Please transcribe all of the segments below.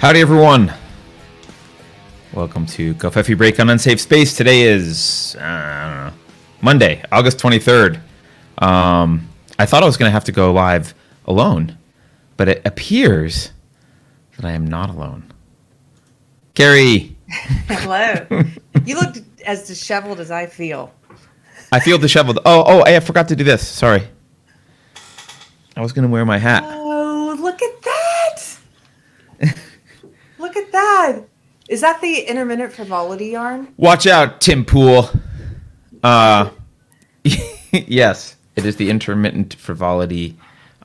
Howdy, everyone. Welcome to Covfefe Break on Unsafe Space. Today is uh, Monday, August 23rd. Um, I thought I was going to have to go live alone, but it appears that I am not alone. Keri. Hello. you look as disheveled as I feel. I feel disheveled. Oh, oh, I forgot to do this. Sorry. I was going to wear my hat. Oh, look at that. look at that. Is that the intermittent frivolity yarn? Watch out, Tim Pool. Uh, yes, it is the intermittent frivolity.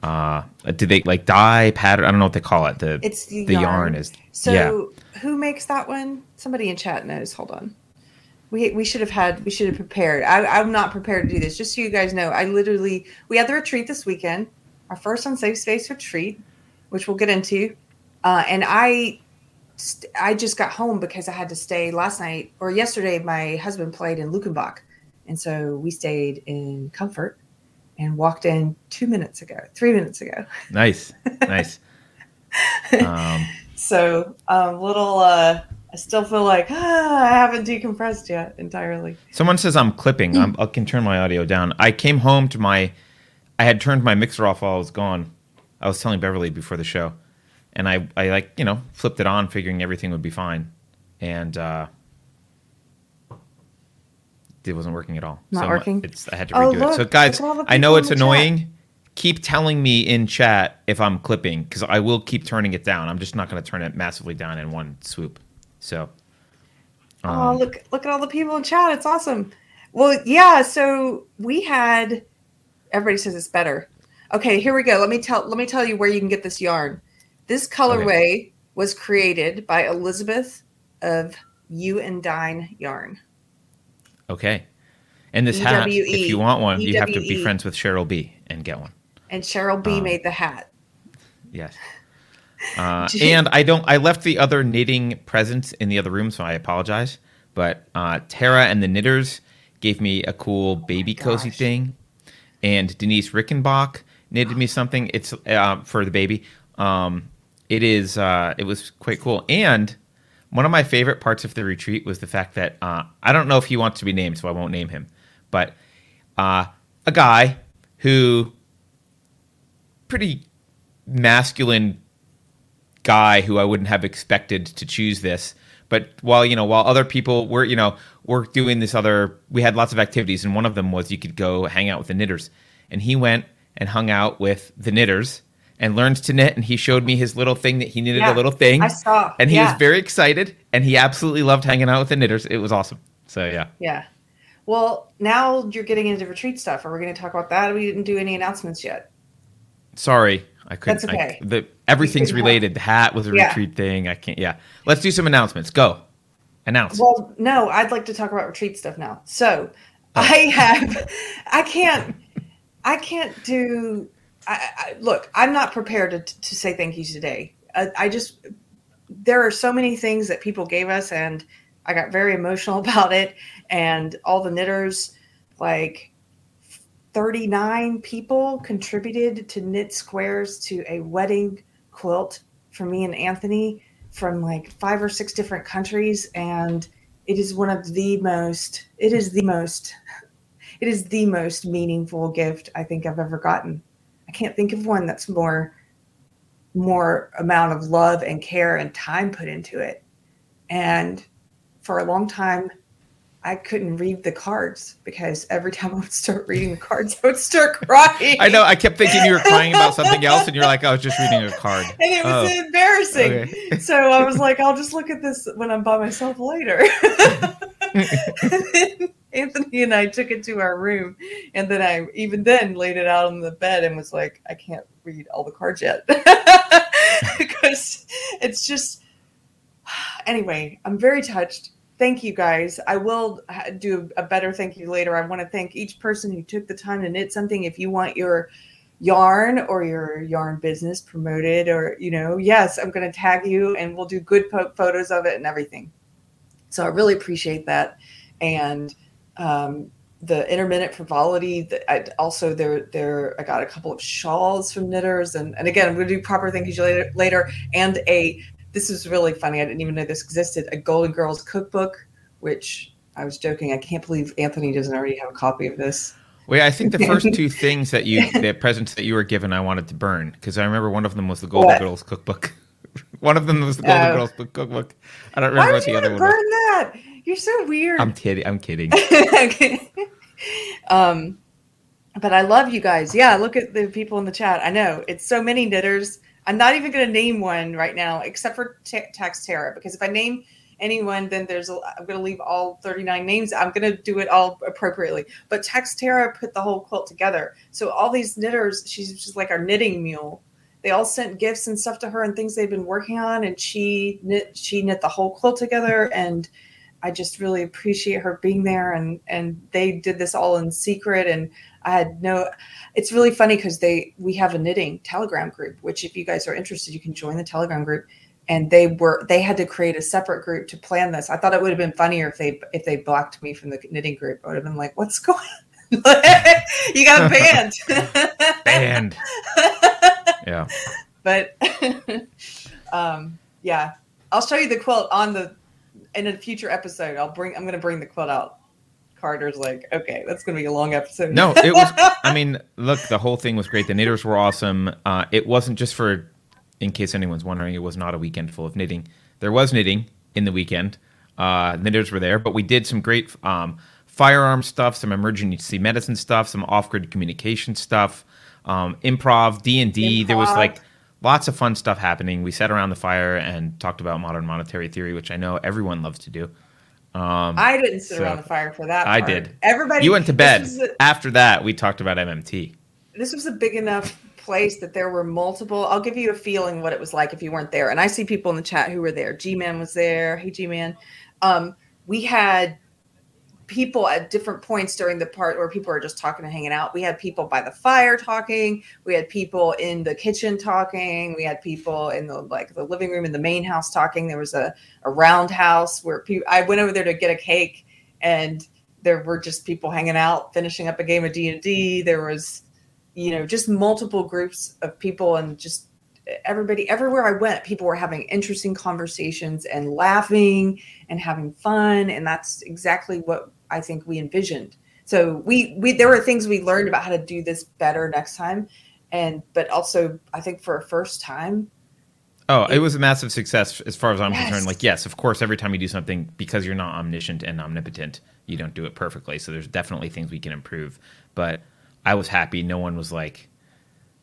Uh, do they like dye pattern? I don't know what they call it. The It's the the yarn, yarn. is So yeah. who makes that one? Somebody in chat knows. Hold on. We, we should have had we should have prepared. I, I'm not prepared to do this. Just so you guys know, I literally we had the retreat this weekend, our first unsafe space retreat, which we'll get into. Uh, and I st- I just got home because I had to stay last night or yesterday. My husband played in Luckenbach, and so we stayed in comfort and walked in two minutes ago, three minutes ago. Nice, nice. um, So um, little. Uh, I still feel like ah, I haven't decompressed yet entirely. someone says I'm clipping. I'm, I can turn my audio down. I came home to my. I had turned my mixer off while I was gone. I was telling Beverly before the show, and I I like you know flipped it on, figuring everything would be fine, and uh, it wasn't working at all. Not so working? It's I had to Oh, redo look, it. So guys, look at all the I know it's in the chat. annoying. Keep telling me in chat if I'm clipping because I will keep turning it down. I'm just not going to turn it massively down in one swoop. So. oh, um, look! Look at all the people in chat. It's awesome. Well, yeah. So we had. Everybody says it's better. Okay, here we go. Let me tell. Let me tell you where you can get this yarn. This colorway was created by Elizabeth of You and Dine Yarn. Okay. And this hat, if you want one, you have to be friends with Cheryl B and get one. And Cheryl B Um, made the hat. Yes. Uh, and I don't. I left the other knitting presents in the other room, so I apologize. But uh, Tara and the knitters gave me a cool baby cozy gosh. thing, and Denise Rickenbach knitted me something. It's uh, for the baby. Um, it is. Uh, it was quite cool. And one of my favorite parts of the retreat was the fact that uh, I don't know if he wants to be named, so I won't name him. But uh, a guy who pretty masculine guy who I wouldn't have expected to choose this. But while you know, while other people were you know were doing this other, we had lots of activities, and one of them was you could go hang out with the knitters, and he went and hung out with the knitters and learned to knit, and he showed me his little thing that he knitted Yeah, a little thing, I saw, and he yeah. was very excited, and he absolutely loved hanging out with the knitters. It was awesome. So yeah, Yeah. Well, now you're getting into retreat stuff. Are we going to talk about that? We didn't do any announcements yet. sorry. I couldn't. That's okay. I, the, everything's related. The hat was a Yeah. retreat thing. I can't. Yeah. Let's do some announcements. Go. Announce. Well, no, I'd like to talk about retreat stuff now. So, Oh. I have, I can't, I can't do. I, I, look, I'm not prepared to, to say thank you today. I, I just, there are so many things that people gave us, and I got very emotional about it. And all the knitters, like 39 people contributed to knit squares to a wedding quilt for me and Anthony from like five or six different countries and it is one of the most it is the most it is the most meaningful gift I think I've ever gotten. I can't think of one that's more more amount of love and care and time put into it. And for a long time I couldn't read the cards because every time I would start reading the cards, I would start crying. I know. I kept thinking you were crying about something else, and you're like, oh, I was just reading a card. and it was Oh, embarrassing. okay. So I was like, I'll just look at this when I'm by myself later. Anthony and I took it to our room, and then I even then laid it out on the bed and was like, I can't read all the cards yet because it's just. Anyway, I'm very touched. Thank you guys. I will do a better thank you later. I want to thank each person who took the time to knit something. If you want your yarn or your yarn business promoted or you know yes i'm going to tag you and we'll do good po- photos of it and everything so i really appreciate that and um, the intermittent frivolity the, I, also there there i got a couple of shawls from knitters and, and again i'm going to do proper thank you later, later and a this is really funny. I didn't even know this existed. A Golden Girls cookbook, which I was joking. I can't believe Anthony doesn't already have a copy of this. Well, I think the first two things that you, the presents that you were given, I wanted to burn because I remember one of them was the Golden What? Girls cookbook. one of them was the Golden Oh. Girls cookbook. I don't remember what you the other one was. burn that? You're so weird. I'm kidding. I'm kidding. Okay. um, but I love you guys. Yeah, look at the people in the chat. I know it's so many knitters. I'm not even going to name one right now, except for T- Taxterra, because if I name anyone, then there's a, I'm going to leave all 39 names. I'm going to do it all appropriately. But Taxterra put the whole quilt together. So all these knitters, she's just like our knitting mule. They all sent gifts and stuff to her and things they've been working on, and she knit she knit the whole quilt together and I just really appreciate her being there and and they did this all in secret and I had no it's really funny because they we have a knitting telegram group which if you guys are interested you can join the telegram group. And they were they had to create a separate group to plan this. I thought it would have been funnier if they if they blocked me from the knitting group. I would have been like what's going on you got banned. Banned. Yeah. but um yeah. I'll show you the quilt on the in a future episode I'll bring I'm gonna bring the quilt out Carter's like okay that's gonna be a long episode No, it was. I mean, look, the whole thing was great. The knitters were awesome. Uh, it wasn't just for, in case anyone's wondering, it was not a weekend full of knitting. There was knitting in the weekend. Uh, knitters were there, but we did some great um, firearm stuff, some emergency medicine stuff, some off-grid communication stuff, um, improv, D and D. There was like lots of fun stuff happening. We sat around the fire and talked about modern monetary theory, which I know everyone loves to do. Um, I didn't sit So, around the fire for that I part. did. everybody you went to bed. a- After that, we talked about MMT. this was a big enough place that there were multiple. I'll give you a feeling what it was like if you weren't there. And I see people in the chat who were there. G Man was there. Hey, G Man. Um, we had people at different points during the part where people are just talking and hanging out. We had people by the fire talking. We had people in the kitchen talking. We had people in the like the living room in the main house talking. There was a, a roundhouse where people. I went over there to get a cake, and there were just people hanging out, finishing up a game of D and D. There was you know just multiple groups of people and just everybody everywhere i went people were having interesting conversations and laughing and having fun and that's exactly what i think we envisioned so we we there were things we learned about how to do this better next time and but also i think for a first time Oh, it was a massive success as far as I'm Yes. concerned. Like, yes, of course, every time you do something, because you're not omniscient and omnipotent, you don't do it perfectly. So there's definitely things we can improve. But I was happy. No one was like,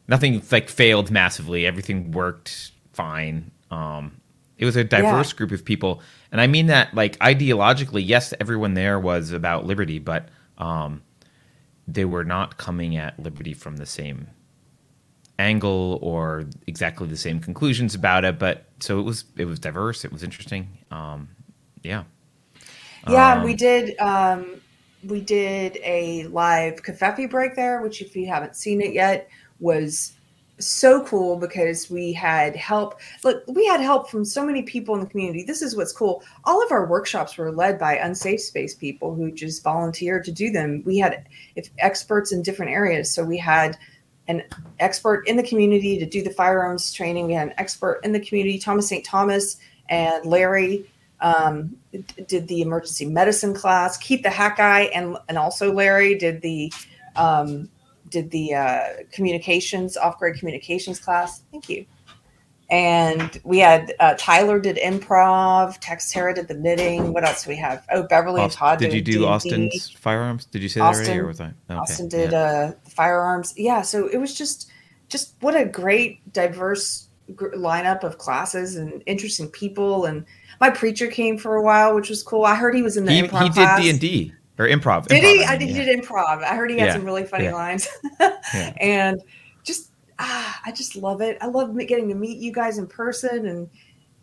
nothing like failed massively. Everything worked fine. Um, it was a diverse group of people, and I mean that like ideologically. Yes, everyone there was about liberty, but um, they were not coming at liberty from the same angle or exactly the same conclusions about it but so it was it was diverse it was interesting um yeah Yeah, Um, we did. Um, we did a live Covfefe break there, which, if you haven't seen it yet, was so cool because we had help. Look, we had help from so many people in the community. This is what's cool. All of our workshops were led by unsafe space people who just volunteered to do them. We had if experts in different areas. So we had an expert in the community to do the firearms training. We had an expert in the community, Thomas St. Thomas and Larry um, did the emergency medicine class. Keith the Hat Guy and and also Larry did the um, did the uh, communications off grid communications class. Thank you. And we had uh, Tyler did improv. Tex Texera did the knitting. What else do we have? Oh, Beverly and Todd did you do D&D. Austin's firearms did you say that already Austin- or was I okay, Austin did yeah. uh, firearms. Yeah, so it was just just what a great diverse gr- lineup of classes and interesting people. And my preacher came for a while, which was cool. I heard he was in the he, improv he did d&d or improv Did improv, he? I mean, did, yeah. he did improv. I heard he had Yeah, some really funny yeah. lines. Yeah. And just ah, I just love it. I love getting to meet you guys in person and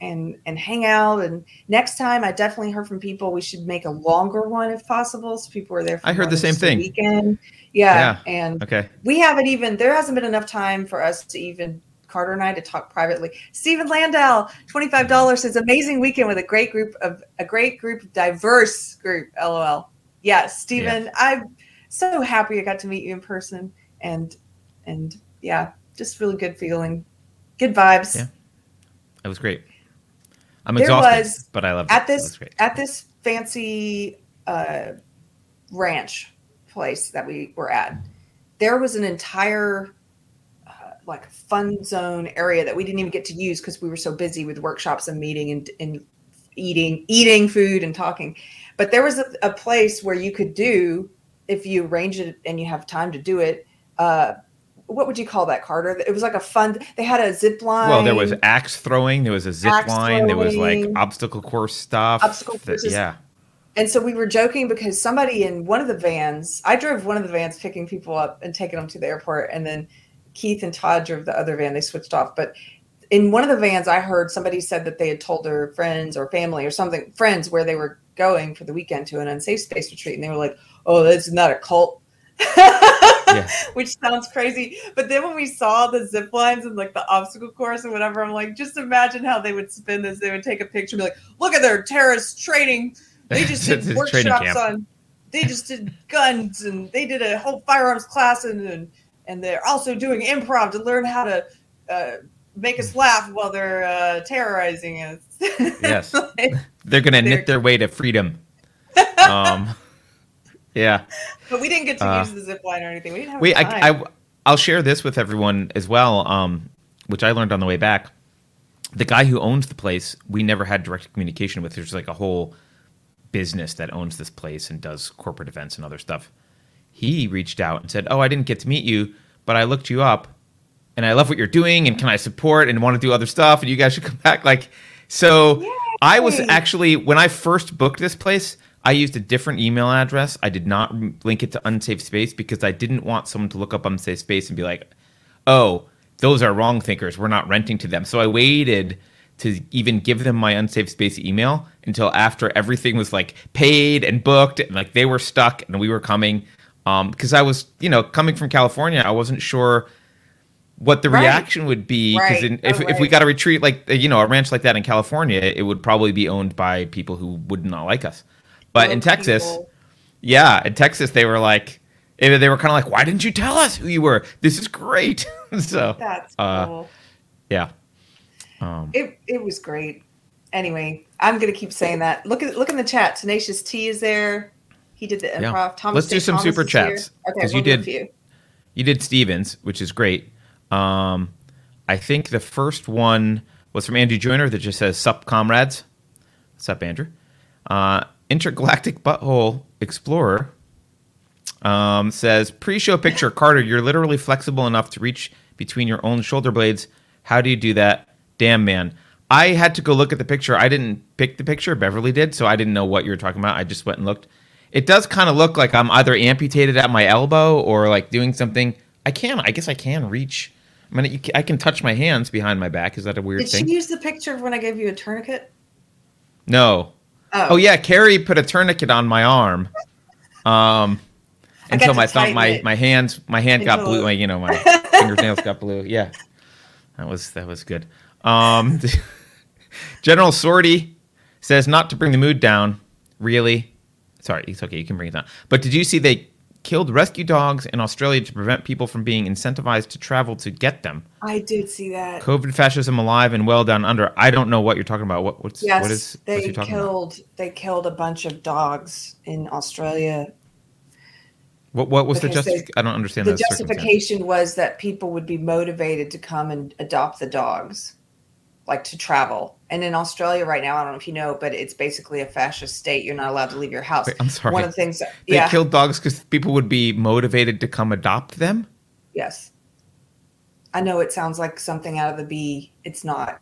and and hang out. And next time, I definitely heard from people we should make a longer one if possible, so people are there. For I heard the same thing. Weekend, yeah, and okay we haven't even there hasn't been enough time for us to even Carter and I to talk privately. Stephen Landau, twenty five dollars says amazing weekend with a great group of a great group, diverse group. LOL. Yes, Stephen, I'm so happy I got to meet you in person, and and yeah, just really good feeling, good vibes. Yeah. it was great I'm There exhausted, was- but I love at it. It was this at this fancy uh, ranch place that we were at, there was an entire uh, like fun zone area that we didn't even get to use because we were so busy with workshops and meeting and, and eating eating food and talking. But there was a, a place where you could do if you arrange it and you have time to do it. Uh, what would you call that, Carter? It was like a fun. They had a zip line. Well, there was axe throwing, there was a zip line, there was like obstacle course stuff. Obstacle courses. yeah. And so we were joking because somebody in one of the vans, I drove one of the vans picking people up and taking them to the airport. And then Keith and Todd drove the other van. They switched off. But in one of the vans, I heard somebody said that they had told their friends or family or something, friends where they were going for the weekend to an unsafe space retreat. And they were like, oh, that's not a cult. Which sounds crazy. But then when we saw the zip lines and like the obstacle course and whatever, I'm like, just imagine how they would spin this. They would take a picture and be like, look at their terrorist training they just did It's workshops on they just did guns and they did a whole firearms class and and, and they're also doing improv to learn how to uh, make us laugh while they're uh, terrorizing us Yes. Like, They're gonna They're- knit their way to freedom. Um, yeah. but we didn't get to Uh, use the zip line or anything we didn't have Wait. I, I, I'll share this with everyone as well, um, which I learned on the way back. The guy who owns the place, we never had direct communication with. There's like a whole business that owns this place and does corporate events and other stuff. He reached out and said, "Oh, I didn't get to meet you, but I looked you up, and I love what you're doing, and can I support and want to do other stuff, and you guys should come back." Like, so I was actually when I first booked this place, I used a different email address. I did not link it to unsafe space because I didn't want someone to look up unsafe space and be like, "Oh, those are wrong thinkers. We're not renting to them." So I waited to even give them my unsafe space email until after everything was like paid and booked and like they were stuck and we were coming um because I was, you know, coming from California, I wasn't sure what the Right. reaction would be because Right. if, Oh, if we got a retreat like you know a ranch like that in California, it would probably be owned by people who would not like us. But in Texas, people. yeah, in Texas they were like, eh, they were kind of like, why didn't you tell us who you were? This is great. so that's uh, cool yeah, um, it, it was great anyway i'm gonna keep saying that look at look in the chat tenacious t is there he did the improv Yeah. Thomas Let's do some Thomas super chats, okay 'cause you we'll do a did- few. you did Stevens, which is great. Um, I think the first one was from Andrew Joyner that just says "Sup, comrades." Sup, Andrew. Uh, Intergalactic Butthole Explorer um, says pre-show picture Carter. You're literally flexible enough to reach between your own shoulder blades. How do you do that? Damn man. I had to go look at the picture. I didn't pick the picture. Beverly did, so I didn't know what you were talking about. I just went and looked. It does kind of look like I'm either amputated at my elbow or like doing something. I can. I guess I can reach. I mean, you I can touch my hands behind my back. Is that a weird did thing? Did she use the picture of when i gave you a tourniquet no. Oh yeah, Keri put a tourniquet on my arm. Um, until my thumb, my it my hands, my hand got blue. My, you know, my fingernails got blue. Yeah, that was that was good. Um, General Sortie says not to bring the mood down. Really, sorry, it's okay. You can bring it down. But did you see they killed rescue dogs in Australia to prevent people from being incentivized to travel to get them? i did see that COVID fascism alive and well down under. I don't know what you're talking about. What what's yes what is they he talking about? killed they killed a bunch of dogs in australia What what was the justification? I don't understand the the justification was that people would be motivated to come and adopt the dogs like to travel and in australia right now i don't know if you know but it's basically a fascist state you're not allowed to leave your house Wait, I'm sorry. one of the things that, They yeah killed dogs because people would be motivated to come adopt them. yes i know it sounds like something out of the bee it's not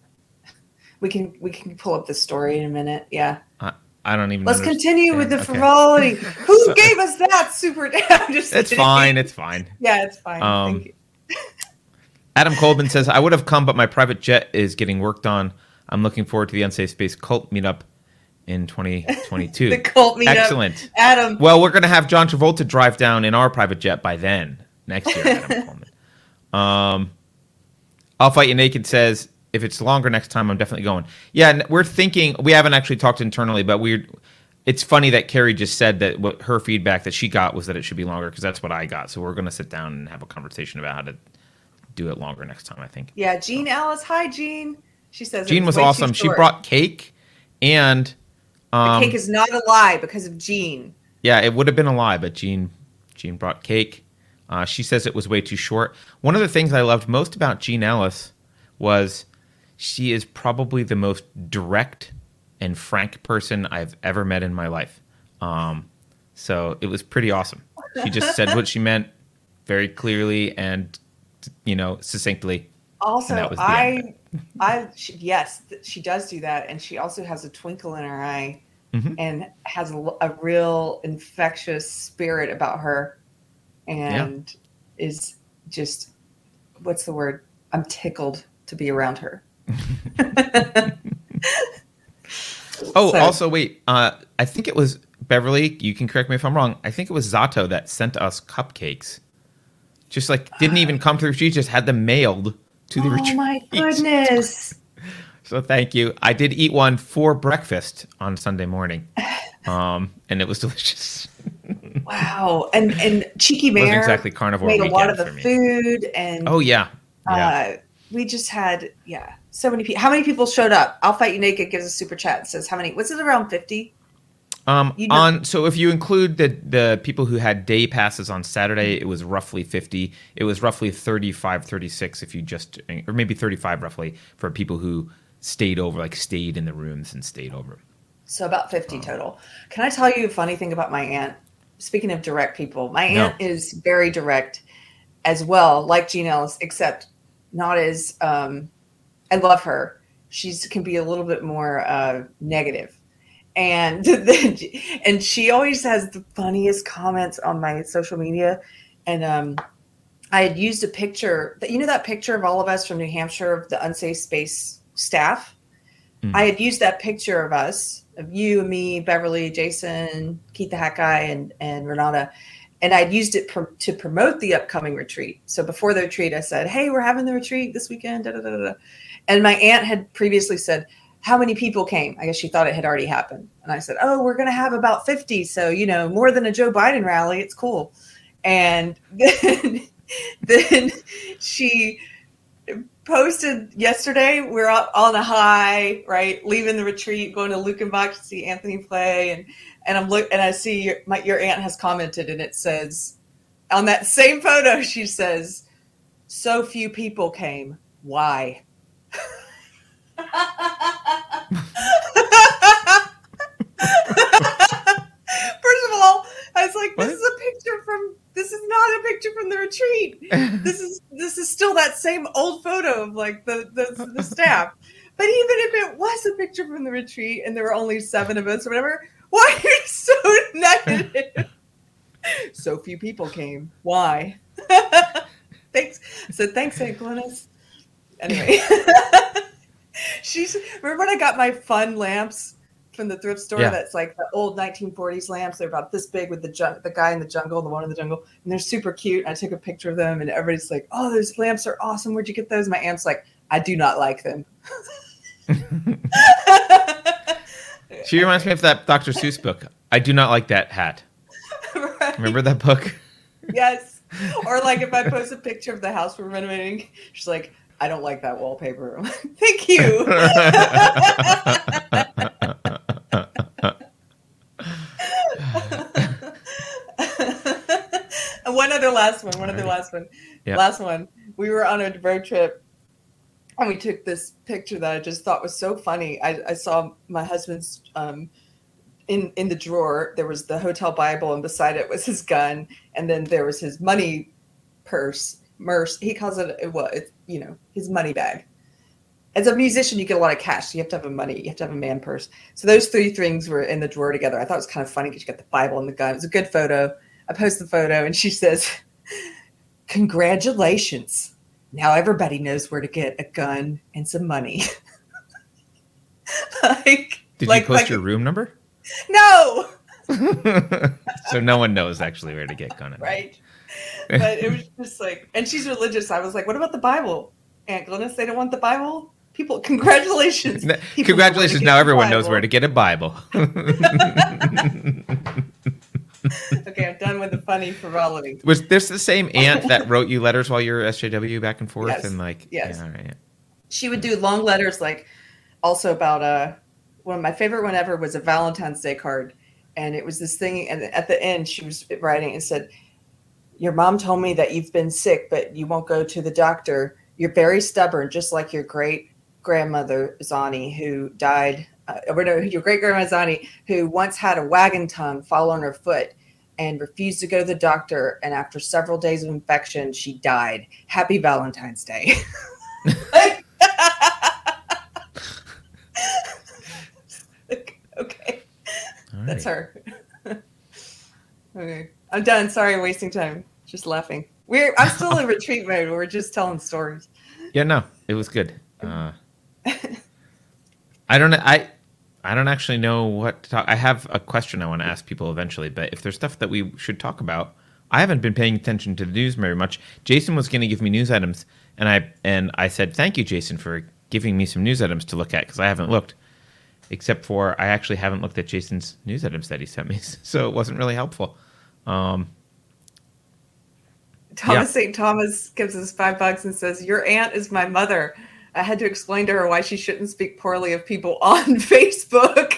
we can we can pull up the story in a minute yeah I, I don't even. let's understand. continue with the Okay. frivolity who So- gave us that super I'm just It's kidding. fine. It's fine. yeah it's fine Um, thank you Adam Colbin says, "I would have come, but my private jet is getting worked on. I'm looking forward to the Unsafe Space Cult meetup in 2022. the cult meetup Excellent. adam Well, we're gonna have John Travolta drive down in our private jet by then next year. Adam Coleman. Um, I'll fight you naked says if it's longer next time, I'm definitely going. Yeah, we're thinking. We haven't actually talked internally, but we're. It's funny that Keri just said that what her feedback that she got was that it should be longer because that's what I got. So we're gonna sit down and have a conversation about how to do it longer next time. I think. Yeah, Jean Ellis. Hi, Jean. She says Jean was awesome. She brought cake, and the um, cake is not a lie because of Jean. yeah, it would have been a lie, but Jean Jean brought cake. Uh, she says it was way too short. One of the things I loved most about Jean Ellis was she is probably the most direct and frank person I've ever met in my life. Um, so it was pretty awesome. She just said what she meant very clearly and you know succinctly. Also, the I, I, she, yes, she does do that, and she also has a twinkle in her eye, Mhm. and has a real infectious spirit about her, and is just, what's the word? I'm tickled to be around her. Oh, So- also wait. Uh, I think it was Beverly. You can correct me if I'm wrong. I think it was Zato that sent us cupcakes. Just like didn't even come through. She just had them mailed to the oh retreat. my goodness! So thank you. I did eat one for breakfast on Sunday morning, um, and it was delicious. Wow, and and Cheeky Wasn't exactly carnivore made a lot of the food, and Oh yeah, yeah. uh, we just had yeah so many people. How many people showed up? I'll fight you naked gives a super chat and says how many? Was it around fifty? Um, You know- on so if you include the the people who had day passes on Saturday, it was roughly 50. It was roughly 35, 36 if you just or maybe 35 roughly for people who stayed over, like stayed in the rooms and stayed over. So about 50 total. Can I tell you a funny thing about my aunt? Speaking of direct people, my No. aunt is very direct as well, like Jean Ellis, except not as um I love her. She's can be a little bit more uh negative. And then, and she always has the funniest comments on my social media. And um I had used a picture that you know that picture of all of us from New Hampshire of the unsafe space staff. Mm. I had used that picture of us, of you and me, Beverly, Jason, Keith the Hat Guy, and and Renata, and I'd used it pr- to promote the upcoming retreat. So before the retreat, I said, "Hey, we're having the retreat this weekend." Da, da, da. And my aunt had previously said, "How many people came?" I guess she thought it had already happened, and I said, "Oh, we're going to have about fifty. So you know, more than a Joe Biden rally. It's cool." And then, then she posted yesterday. We're up on a high, right? Leaving the retreat, going to Luckenbach to see Anthony play, and and I'm look and I see your, my your aunt has commented, and it says on that same photo, she says, "So few people came. Why?" First of all, I was like, "This What? is a picture from. This is not a picture from the retreat." this is this is still that same old photo of like the the, the staff. But even if it was a picture from the retreat and there were only seven of us or whatever, why are you so negative? so few people came. Why? thanks. So thanks, Aunt Glennis. Anyway, she's remember when I got my fun lamps from the thrift store Yeah. that's like the old 1940s lamps. They're about this big with the jun- the guy in the jungle, the one in the jungle, and they're super cute. I took a picture of them, and everybody's like, "Oh, those lamps are awesome. Where'd you get those?" My aunt's like, "I do not like them." She reminds me of that Dr. Seuss book. I do not like that hat. Right? Remember that book? Yes. Or like if I post a picture of the house we're renovating, she's like, "I don't like that wallpaper." Thank you. one other last one. One other last one. Yeah. Last one. We were on a road trip, and we took this picture that I just thought was so funny. I, I saw my husband's um, in in the drawer. There was the hotel Bible, and beside it was his gun, and then there was his money purse. Merce. He calls it what? It's you know his money bag. As a musician, you get a lot of cash. So you have to have a money. You have to have a man purse. So those three things were in the drawer together. I thought it was kind of funny because you got the Bible and the gun. It was a good photo. I post the photo, and she says, "Congratulations! Now everybody knows where to get a gun and some money." like, Did like, you post like- your room number? No, so no one knows actually where to get gun. and- right? But it was just like, and she's religious. I was like, "What about the Bible, Aunt Glennis? They don't want the Bible." People, congratulations! People know where to Congratulations! Now everyone knows where to get a Bible. Okay, I'm done with the funny frivolity. Was this the same aunt that wrote you letters while you were SJW back and forth Yes. and like? Yes. Yeah, all right. she would do long letters like also about uh one of my favorite one ever was a Valentine's Day card. And it was this thing and at the end she was writing and said, Your mom told me that you've been sick, but you won't go to the doctor. You're very stubborn, just like your great grandmother Zani, who died uh, or no, your great grandma Zani, who once had a wagon tongue fall on her foot and refused to go to the doctor. And after several days of infection, she died. Happy Valentine's Day. okay. That's her. okay. I'm done. Sorry, wasting time. Just laughing. We're I'm still in retreat mode. We're just telling stories. Yeah, no, it was good. Uh, I don't I I don't actually know what to talk. I have a question I want to ask people eventually, but if there's stuff that we should talk about, I haven't been paying attention to the news very much. Jason was going to give me news items, and I and I said thank you, Jason, for giving me some news items to look at because I haven't looked, except for I actually haven't looked at Jason's news items that he sent me, so it wasn't really helpful. Um, Thomas yeah. St. Thomas gives us five bucks and says, "Your aunt is my mother." I had to explain to her why she shouldn't speak poorly of people on Facebook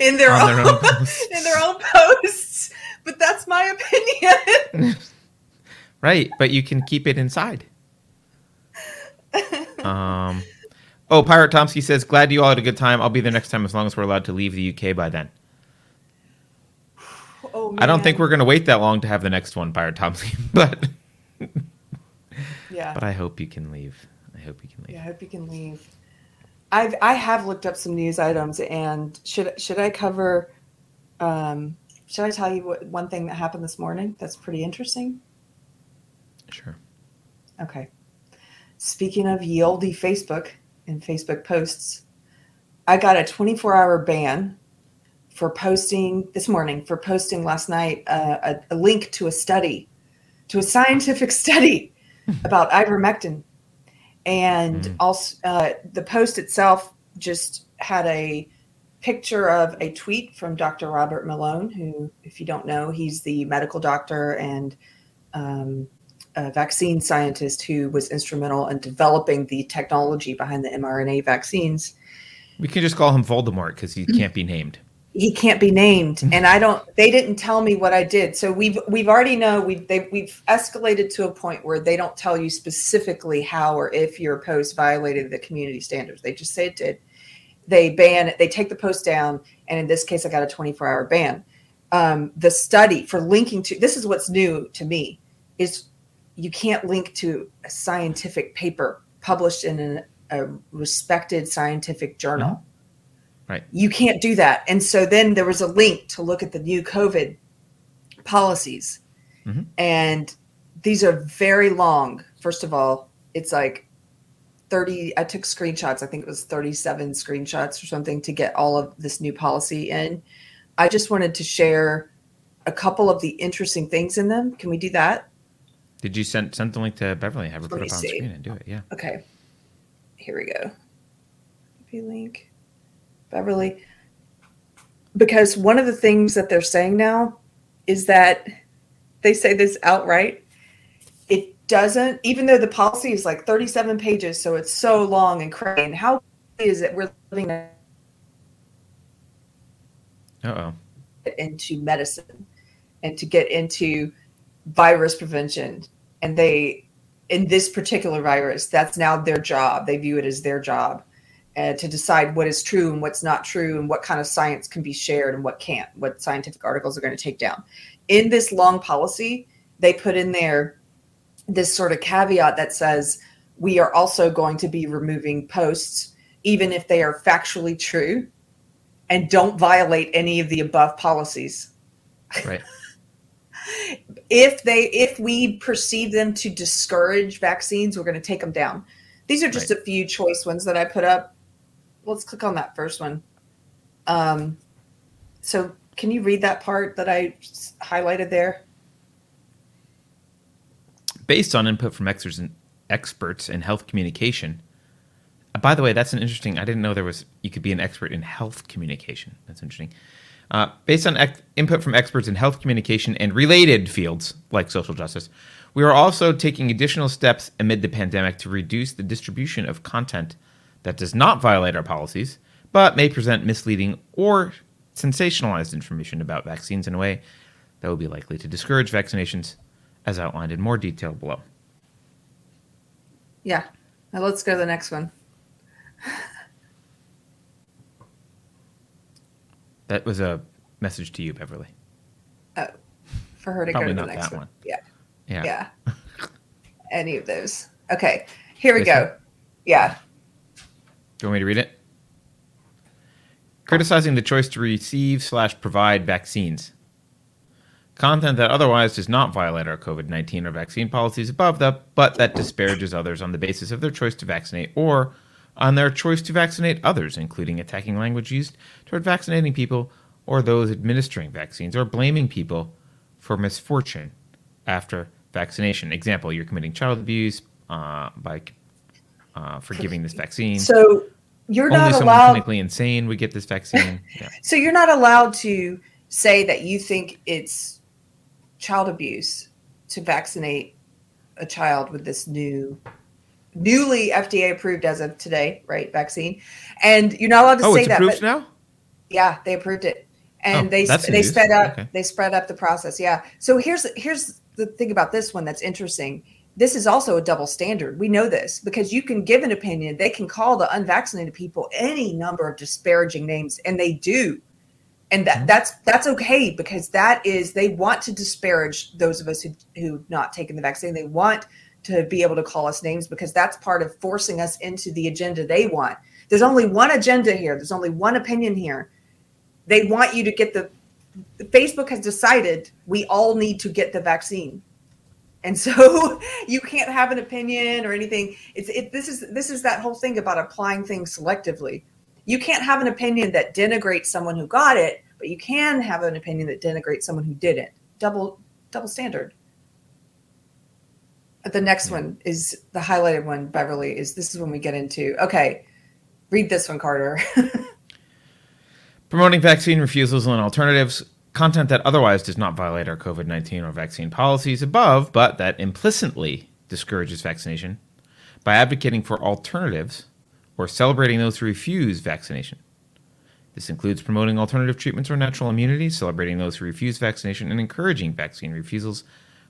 in their, own, their own in their own posts. But that's my opinion. right, but you can keep it inside. um, oh, Pirate Tomsky says, "Glad you all had a good time. I'll be there next time as long as we're allowed to leave the UK by then." Oh, I don't think we're going to wait that long to have the next one, Pirate Tomsky, but yeah. But I hope you can leave I hope you can leave. Yeah, I hope you can leave. I've I have looked up some news items, and should should I cover? Um, should I tell you what one thing that happened this morning? That's pretty interesting. Sure. Okay. Speaking of ye olde Facebook and Facebook posts, I got a 24 hour ban for posting this morning for posting last night uh, a, a link to a study, to a scientific study about ivermectin and mm-hmm. also uh, the post itself just had a picture of a tweet from Dr. Robert Malone, who, if you don't know, he's the medical doctor and um, vaccine scientist who was instrumental in developing the technology behind the mRNA vaccines. We can just call him Voldemort because he can't be named he can't be named. Mm-hmm. and i don't they didn't tell me what i did. So we've we've already know we've they, we've escalated to a point where they don't tell you specifically how or if your post violated the community standards. They just say it did. They ban it they take the post down and in this case i got a 24 hour ban. Um, the study for linking to this is what's new to me is you can't link to a scientific paper published in an, a respected scientific journal. Mm-hmm Right. You can't do that. And so then there was a link to look at the new COVID policies. Mm-hmm. And these are very long. First of all, it's like 30, I took screenshots. I think it was 37 screenshots or something to get all of this new policy in. I just wanted to share a couple of the interesting things in them. Can we do that? Did you send send the link to Beverly? Have her Let put it on see. screen and do it. Yeah. Okay. Here we go. Copy link. Beverly. Because one of the things that they're saying now is that they say this outright. It doesn't, even though the policy is like 37 pages, so it's so long and crazy. how is it we're living Uh-oh. into medicine and to get into virus prevention? And they, in this particular virus, that's now their job. They view it as their job uh, to decide what is true and what's not true and what kind of science can be shared and what can't, what scientific articles are going to take down. In this long policy, they put in there this sort of caveat that says we are also going to be removing posts, even if they are factually true and don't violate any of the above policies. Right. if they if we perceive them to discourage vaccines, we're going to take them down. These are just right. a few choice ones that I put up let's click on that first one. Um, so can you read that part that I highlighted there? Based on input from experts in, experts in health communication. Uh, by the way, that's an interesting. I didn't know there was you could be an expert in health communication. That's interesting. Uh, based on ex- input from experts in health communication and related fields like social justice, we are also taking additional steps amid the pandemic to reduce the distribution of content that does not violate our policies, but may present misleading or sensationalized information about vaccines in a way that would be likely to discourage vaccinations, as outlined in more detail below. Yeah. Now let's go to the next one. That was a message to you, Beverly. Oh, for her to Probably go to not the next that one. one. Yeah. Yeah. Yeah. Any of those. Okay. Here we This go. one? Yeah. Do you want me to read it? Criticizing the choice to receive slash provide vaccines. Content that otherwise does not violate our COVID 19 or vaccine policies above the, but that disparages others on the basis of their choice to vaccinate or on their choice to vaccinate others, including attacking language used toward vaccinating people or those administering vaccines, or blaming people for misfortune after vaccination. Example, you're committing child abuse uh, by uh, for giving this vaccine. So you're Only not allowed clinically insane would get this vaccine. Yeah. So you're not allowed to say that you think it's child abuse to vaccinate a child with this new, newly FDA approved as of today, right? Vaccine, and you're not allowed to Oh, say it's that. approved but- now? yeah, they approved it, and Oh, they they news. sped up Okay. they spread up the process. Yeah. So here's here's the thing about this one that's interesting. This is also a double standard. We know this because you can give an opinion. They can call the unvaccinated people any number of disparaging names, and they do. And that Mhm. that's that's okay because that is they want to disparage those of us who who not taken the vaccine. They want to be able to call us names because that's part of forcing us into the agenda they want. There's only one agenda here. There's only one opinion here. They want you to get the Facebook has decided we all need to get the vaccine. And so you can't have an opinion or anything. It's it this is this is that whole thing about applying things selectively. You can't have an opinion that denigrates someone who got it, but you can have an opinion that denigrates someone who didn't. Double double standard. The next one is the highlighted one, Beverly, is this is when we get into okay. Read this one, Carter. Promoting vaccine refusals and alternatives, content that otherwise does not violate our COVID 19 or vaccine policies above, but that implicitly discourages vaccination by advocating for alternatives or celebrating those who refuse vaccination. This includes promoting alternative treatments or natural immunity, celebrating those who refuse vaccination, and encouraging vaccine refusals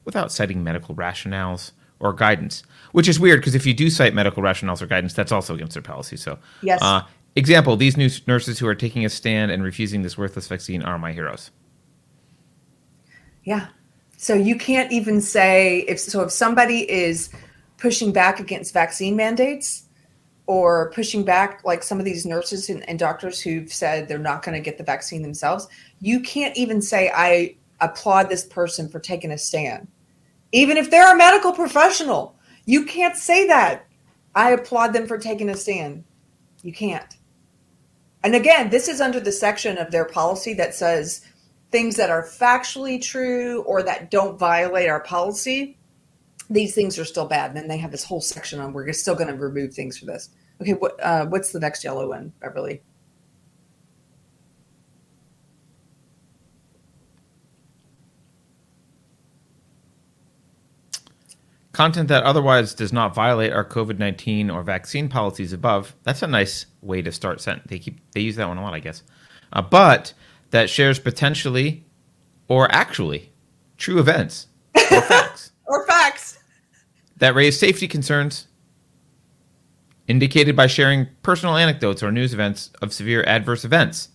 without citing medical rationales or guidance. Which is weird because if you do cite medical rationales or guidance, that's also against their policy. So, Yes. uh, example: these new nurses who are taking a stand and refusing this worthless vaccine are my heroes. Yeah. So you can't even say if so if somebody is pushing back against vaccine mandates or pushing back like some of these nurses and, and doctors who've said they're not going to get the vaccine themselves, you can't even say I applaud this person for taking a stand. Even if they're a medical professional, you can't say that. I applaud them for taking a stand. You can't. And again, this is under the section of their policy that says things that are factually true or that don't violate our policy, these things are still bad. And then they have this whole section on we're still going to remove things for this. Okay, what uh, what's the next yellow one, Beverly? Content that otherwise does not violate our COVID nineteen or vaccine policies above. That's a nice way to start sentence. They keep they use that one a lot, I guess. Uh, but that shares potentially or actually true events or facts Or facts. that raise safety concerns, indicated by sharing personal anecdotes or news events of severe adverse events,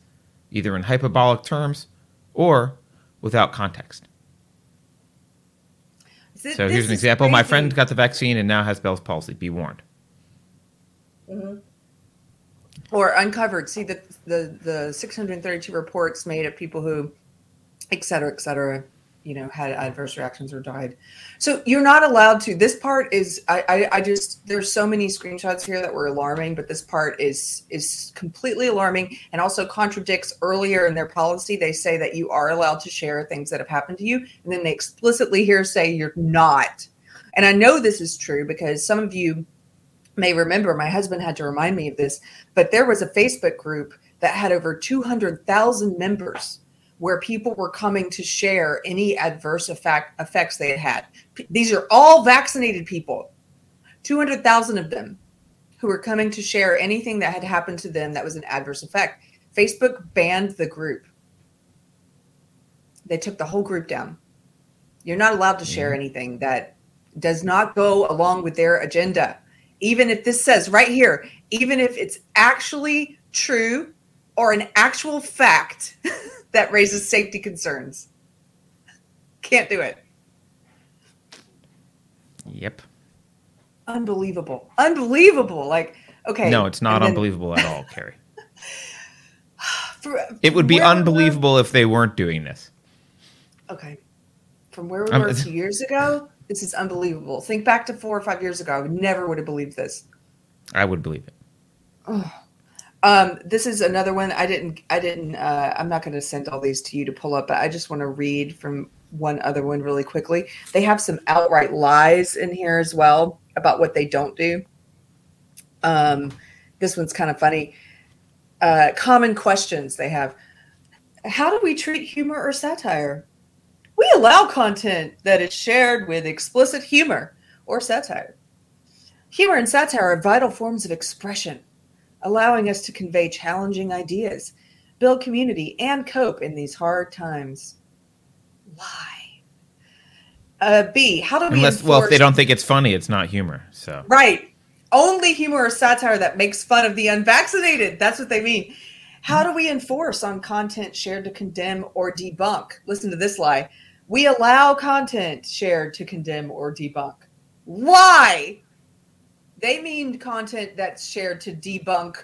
either in hyperbolic terms or without context. So here's an example. My friend got the vaccine and now has Bell's palsy. Be warned. Or uncovered. See the the the 632 reports made of people who, et cetera, et cetera, you know, had adverse reactions or died. So you're not allowed to. This part is I, I I just there's so many screenshots here that were alarming, but this part is is completely alarming and also contradicts earlier in their policy. They say that you are allowed to share things that have happened to you, and then they explicitly here say you're not. And I know this is true because some of you may remember my husband had to remind me of this but there was a facebook group that had over 200,000 members where people were coming to share any adverse effect, effects they had had P- these are all vaccinated people 200,000 of them who were coming to share anything that had happened to them that was an adverse effect. Facebook banned the group. They took the whole group down. You're not allowed to share mm-hmm. anything that does not go along with their agenda. Even if this says right here, even if it's actually true or an actual fact that raises safety concerns. Can't do it. Yep. Unbelievable. Unbelievable. Like, okay. No, it's not then- unbelievable at all, Keri. for- It would be where we were- unbelievable if they weren't doing this. Okay. From where we Um, were a few years ago, this is unbelievable. Think back to four or five years ago. I would never would have believed this. I would believe it. Um, this is another one I didn't I didn't uh, I'm not going to send all these to you to pull up, but I just want to read from one other one really quickly. They have some outright lies in here as well about what they don't do. Um, this one's kind of funny. Uh, common questions they have. How do we treat humor or satire? We allow content that is shared with explicit humor or satire. Humor and satire are vital forms of expression allowing us to convey challenging ideas, build community, and cope in these hard times. Why? Uh, B. How do we Unless, well, if they don't think it's funny, it's not humor. So Right. Only humor or satire that makes fun of the unvaccinated. That's what they mean. How do we enforce on content shared to condemn or debunk? Listen to this lie. We allow content shared to condemn or debunk. Why? They mean content that's shared to debunk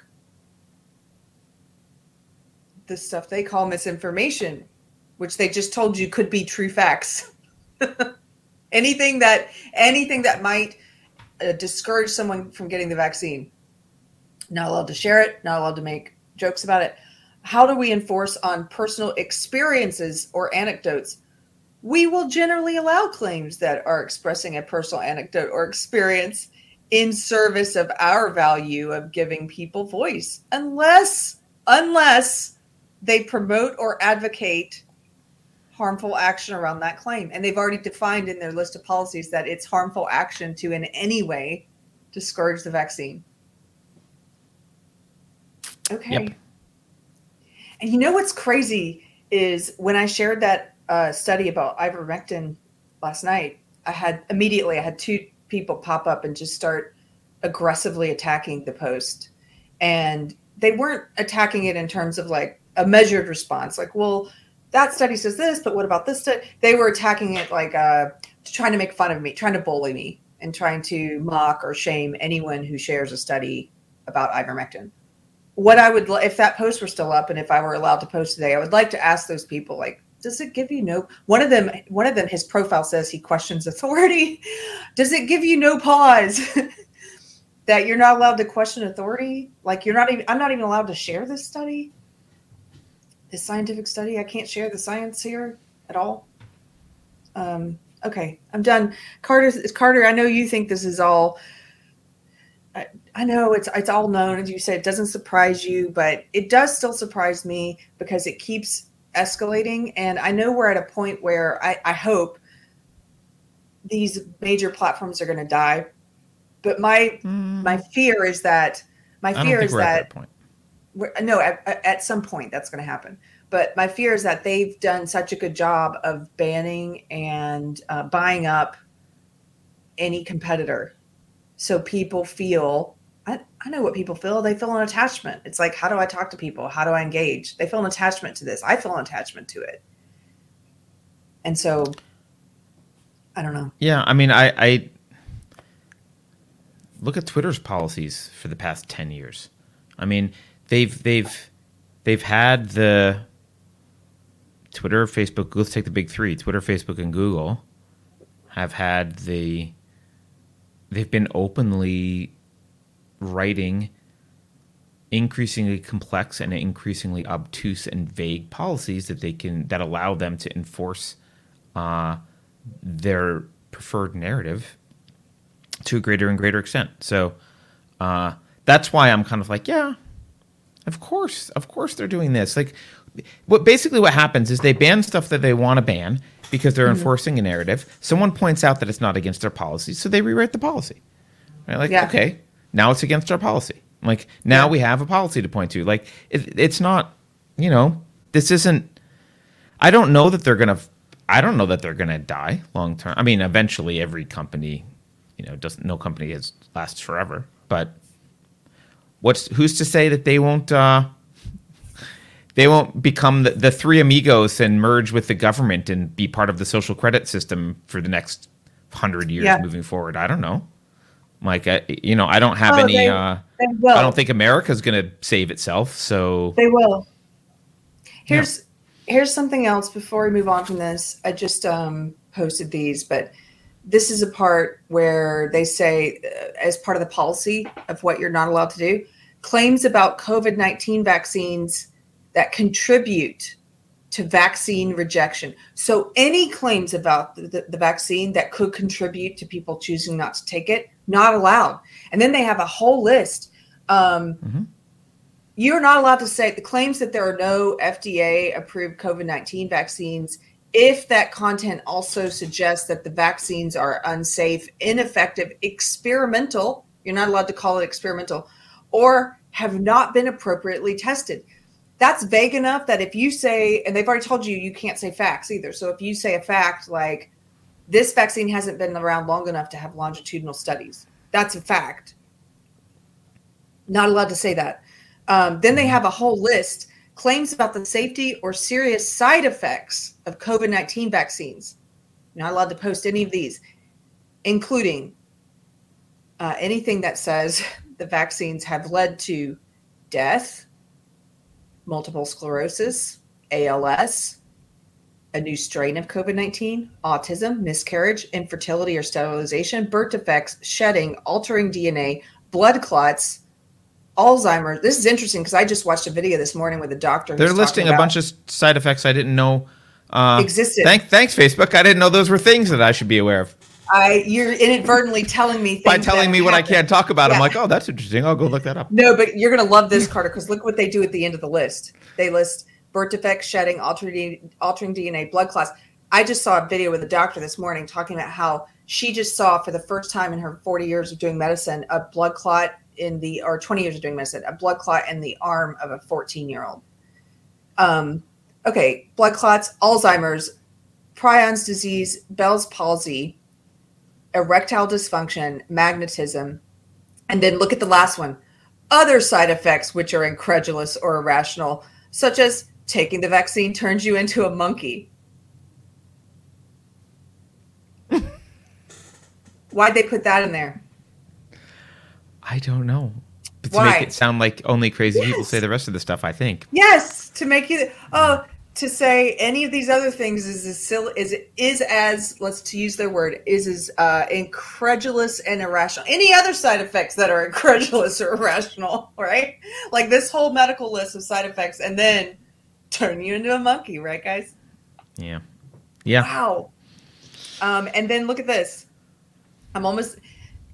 the stuff they call misinformation, which they just told you could be true facts. anything that anything that might uh, discourage someone from getting the vaccine. Not allowed to share it, not allowed to make jokes about it. How do we enforce on personal experiences or anecdotes? We will generally allow claims that are expressing a personal anecdote or experience in service of our value of giving people voice unless unless they promote or advocate harmful action around that claim. And they've already defined in their list of policies that it's harmful action to in any way discourage the vaccine. Okay. Yep. And you know what's crazy is when I shared that uh, study about ivermectin last night, I had immediately I had two people pop up and just start aggressively attacking the post. And they weren't attacking it in terms of like a measured response, like, well, that study says this, but what about this study? They were attacking it like uh, trying to make fun of me, trying to bully me, and trying to mock or shame anyone who shares a study about ivermectin. What I would, if that post were still up, and if I were allowed to post today, I would like to ask those people, like, does it give you no? One of them, one of them, his profile says he questions authority. Does it give you no pause that you're not allowed to question authority? Like you're not even, I'm not even allowed to share this study this scientific study. I can't share the science here at all. Um, okay, I'm done. Carter, Carter, I know you think this is all. I, I know it's it's all known, as you said. It doesn't surprise you, but it does still surprise me because it keeps escalating, and I know we're at a point where I, I hope these major platforms are going to die. But my my fear is that my I don't fear think is we're at that that point. no at, at some point that's going to happen but my fear is that they've done such a good job of banning and uh, buying up any competitor so people feel I, I know what people feel they feel an attachment it's like how do i talk to people how do i engage they feel an attachment to this i feel an attachment to it and so i don't know Yeah, I mean, I, I look at Twitter's policies for the past ten years. I mean, they've they've they've had the Twitter, Facebook. Let's take the big three: Twitter, Facebook, and Google have had the. They've been openly writing increasingly complex and increasingly obtuse and vague policies that they can that allow them to enforce uh, their preferred narrative to a greater and greater extent. So uh, that's why I'm kind of like, yeah, of course, of course they're doing this. Like, what basically what happens is they ban stuff that they want to ban because they're enforcing a narrative. Someone points out that it's not against their policy, so they rewrite the policy. Right? Like, Yeah. okay, now it's against our policy. Like now Yeah. we have a policy to point to. Like it, it's not, you know, this isn't. I don't know that they're gonna. I don't know that they're gonna die long term. I mean, eventually, every company, you know, doesn't. No company is lasts forever. But what's who's to say that they won't? uh they won't become the, the three amigos and merge with the government and be part of the social credit system for the next hundred years Yeah. moving forward. I don't know. Like, I, you know, I don't have Oh, any. they- uh, they. I don't think America's going to save itself. So They will. Here's here's something else before we move on from this. I just um, posted these, but this is a part where they say, uh, as part of the policy of what you're not allowed to do, claims about COVID nineteen vaccines that contribute to vaccine rejection. So any claims about the, the, the vaccine that could contribute to people choosing not to take it, not allowed. And then they have a whole list. Um, Mhm. You're not allowed to say the claims that there are no FDA approved COVID 19 vaccines if that content also suggests that the vaccines are unsafe, ineffective, experimental. You're not allowed to call it experimental or have not been appropriately tested that's vague enough that if you say, and they've already told you you can't say facts either. So if you say a fact like this vaccine hasn't been around long enough to have longitudinal studies, that's a fact. Not allowed to say that. Um, then they have a whole list claims about the safety or serious side effects of COVID 19 vaccines. Not allowed to post any of these, including uh, anything that says the vaccines have led to death, multiple sclerosis, ALS, a new strain of COVID 19, autism, miscarriage, infertility or sterilization, birth defects, shedding, altering DNA, blood clots, Alzheimer's. This is interesting because I just watched a video this morning with a doctor. they're listing a bunch of side effects I didn't know uh, Existed. Thank, thanks, Facebook. I didn't know those were things that I should be aware of. I you're inadvertently telling me things By telling me what I can't talk about, I'm like, oh, that's interesting. I'll go look that up. No, but you're gonna love this, Carter, because look what they do at the end of the list. They list birth defects, shedding, altering, altering DNA, blood clots. I just saw a video with a doctor this morning talking about how she just saw for the first time in her 40 years of doing medicine a blood clot in the or 20 years of doing medicine, a blood clot in the arm of a 14 year old. Um, okay, blood clots, Alzheimer's, prions disease, Bell's palsy, erectile dysfunction, magnetism, and then look at the last one other side effects which are incredulous or irrational, such as taking the vaccine turns you into a monkey. Why'd they put that in there? I don't know. But to Why? make it sound like only crazy people say the rest of the stuff, I think. Yes, to make you oh to say any of these other things is as silly is is as let's to use their word is as uh, incredulous and irrational. Any other side effects that are incredulous or irrational, right? Like this whole medical list of side effects, and then turn you into a monkey, right, guys? Yeah. Yeah. Wow. Um, and then look at this. I'm almost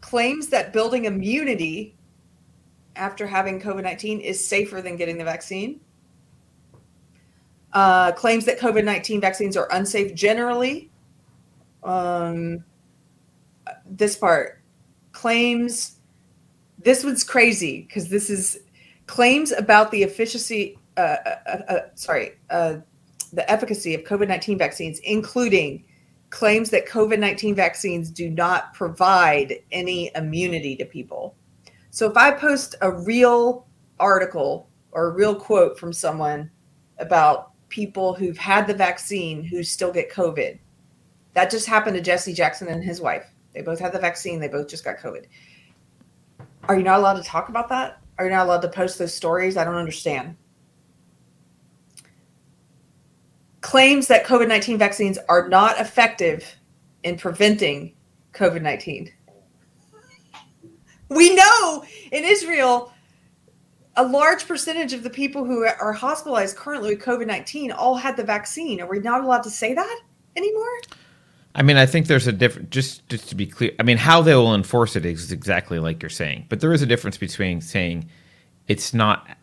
claims that building immunity after having COVID 19 is safer than getting the vaccine. Uh, claims that COVID 19 vaccines are unsafe generally. Um, this part claims this one's crazy because this is claims about the efficacy, uh, uh, uh, sorry, uh, the efficacy of COVID 19 vaccines, including claims that COVID 19 vaccines do not provide any immunity to people. So if I post a real article or a real quote from someone about people who've had the vaccine who still get COVID, that just happened to Jesse Jackson and his wife. They both had the vaccine, they both just got COVID. Are you not allowed to talk about that? Are you not allowed to post those stories? I don't understand. Claims that COVID 19 vaccines are not effective in preventing COVID 19. We know in Israel, a large percentage of the people who are hospitalized currently with COVID 19 all had the vaccine. Are we not allowed to say that anymore? I mean, I think there's a different. Just just to be clear, I mean, how they will enforce it is exactly like you're saying, but there is a difference between saying it's not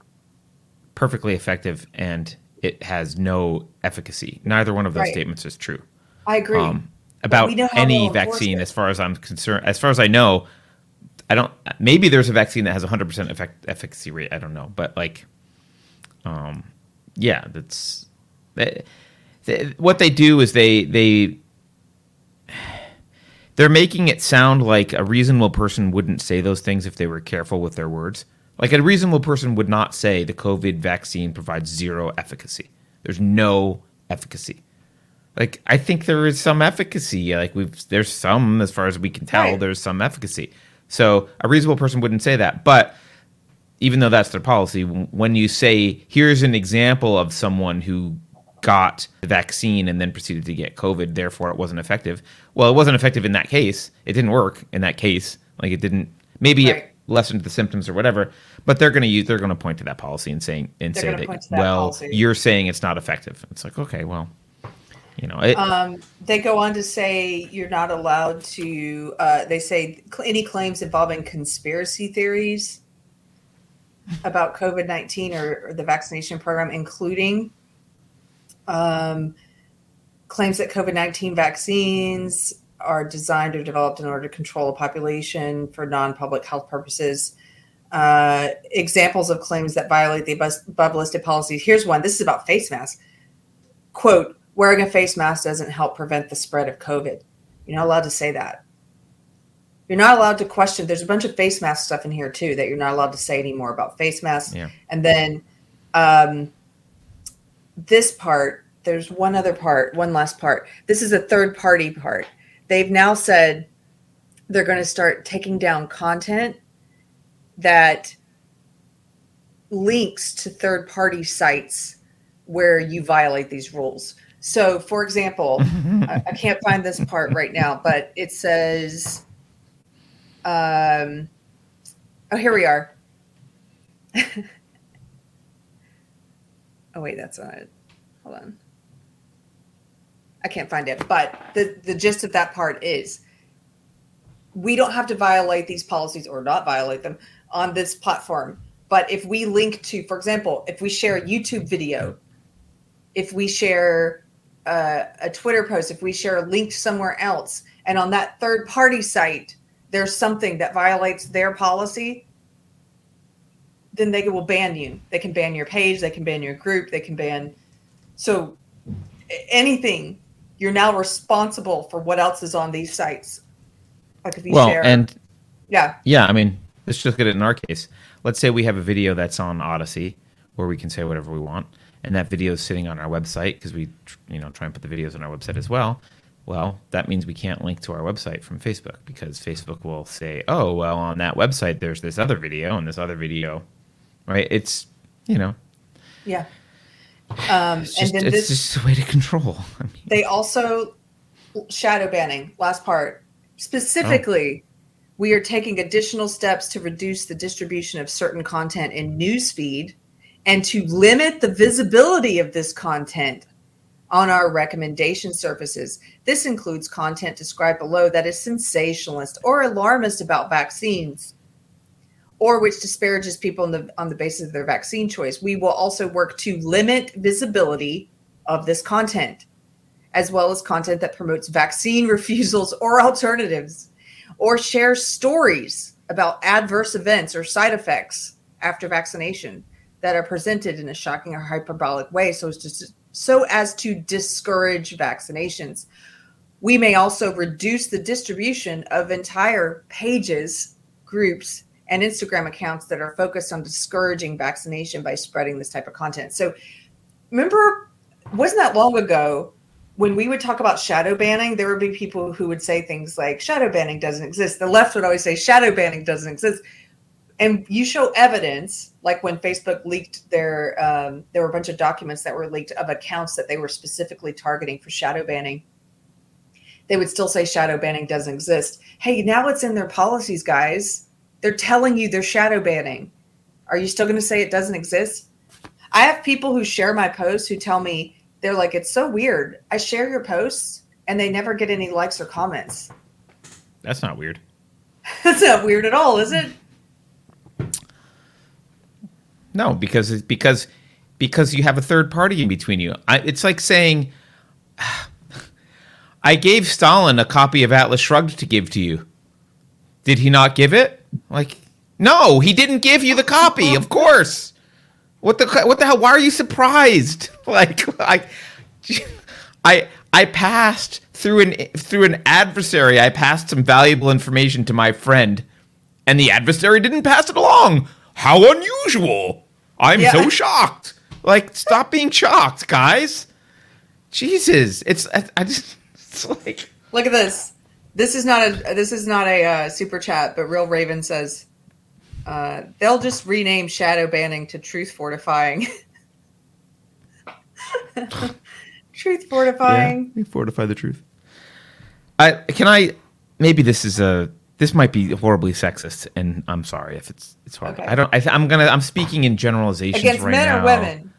perfectly effective and it has no efficacy. Neither one of those Right. statements is true. I agree. Um, about we know how any vaccine, as far as I'm concerned, as far as I know, I don't. Maybe there's a vaccine that has hundred percent effect efficacy rate. I don't know, but like, um, yeah, that's they, they, what they do is they they they're making it sound like a reasonable person wouldn't say those things if they were careful with their words. Like a reasonable person would not say the COVID vaccine provides zero efficacy. There's no efficacy. Like I think there is some efficacy. Like we've there's some as far as we can tell. Right. There's some efficacy. So a reasonable person wouldn't say that. But even though that's their policy, when you say here's an example of someone who got the vaccine and then proceeded to get COVID, therefore it wasn't effective. Well, it wasn't effective in that case. It didn't work in that case. Like it didn't. Maybe Right. it lessened the symptoms or whatever. But they're going to use. They're going to point to that policy and saying and They're say that, that well, policy. you're saying it's not effective. It's like okay, well, you know, it, Um, they go on to say you're not allowed to. Uh, they say any claims involving conspiracy theories about COVID nineteen or, or the vaccination program, including um, claims that COVID nineteen vaccines are designed or developed in order to control a population for non public health purposes. Uh, examples of claims that violate the above listed policies. Here's one. This is about face masks. Quote wearing a face mask doesn't help prevent the spread of COVID. You're not allowed to say that. You're not allowed to question. There's a bunch of face mask stuff in here too that you're not allowed to say anymore about face masks. Yeah. And then um, this part, there's one other part, one last part. This is a third party part. They've now said they're going to start taking down content that links to third party sites where you violate these rules. So, for example, I, I can't find this part right now, but it says, um, oh, here we are. oh, wait, that's not it. Hold on. I can't find it, but the, the gist of that part is we don't have to violate these policies or not violate them on this platform. But if we link to, for example, if we share a YouTube video, if we share uh, a Twitter post, if we share a link somewhere else, and on that third party site, there's something that violates their policy, then they will ban you. They can ban your page, they can ban your group, they can ban. So anything, you're now responsible for what else is on these sites. Like if you well, share, and yeah, Yeah, I mean, let's just look at it in our case. Let's say we have a video that's on Odysee where we can say whatever we want, and that video is sitting on our website because we, you know, try and put the videos on our website as well. Well, that means we can't link to our website from Facebook because Facebook will say, "Oh, well, on that website there's this other video and this other video." Right? It's, you know, yeah. Um, it's and just, then it's this, just a way to control. I mean, they also shadow banning last part specifically we are taking additional steps to reduce the distribution of certain content in newsfeed and to limit the visibility of this content on our recommendation services. this includes content described below that is sensationalist or alarmist about vaccines or which disparages people on the on the basis of their vaccine choice we will also work to limit visibility of this content as well as content that promotes vaccine refusals or alternatives, or share stories about adverse events or side effects after vaccination that are presented in a shocking or hyperbolic way so as to, so as to discourage vaccinations. We may also reduce the distribution of entire pages, groups, and Instagram accounts that are focused on discouraging vaccination by spreading this type of content. So remember wasn't that long ago when we would talk about shadow banning, there would be people who would say things like shadow banning doesn't exist. The left would always say shadow banning doesn't exist. And you show evidence, like when Facebook leaked their, um, there were a bunch of documents that were leaked of accounts that they were specifically targeting for shadow banning. They would still say shadow banning doesn't exist. Hey, now it's in their policies, guys. They're telling you they're shadow banning. Are you still going to say it doesn't exist? I have people who share my posts who tell me they're like, it's so weird. I share your posts and they never get any likes or comments. that's not weird. That's not weird at all, is it? No, because it's because because you have a third party in between you. I, it's like saying, "I gave Stalin a copy of Atlas Shrugged to give to you. Did he not give it? Like, no, he didn't give you the copy. Of course. What the what the hell? Why are you surprised? Like, I, I, I passed through an through an adversary. I passed some valuable information to my friend, and the adversary didn't pass it along. How unusual! I'm Yeah. so shocked. Like, stop being shocked, guys. Jesus, it's I, I just it's like Look at this. This is not a this is not a uh, super chat, but Real Raven says uh, they'll just rename shadow banning to truth fortifying. truth fortifying. we fortify the truth. I can I maybe this is a this might be horribly sexist, and I'm sorry if it's it's horrible. Okay. I don't. I, I'm gonna. I'm speaking in generalizations Against right men now. or women?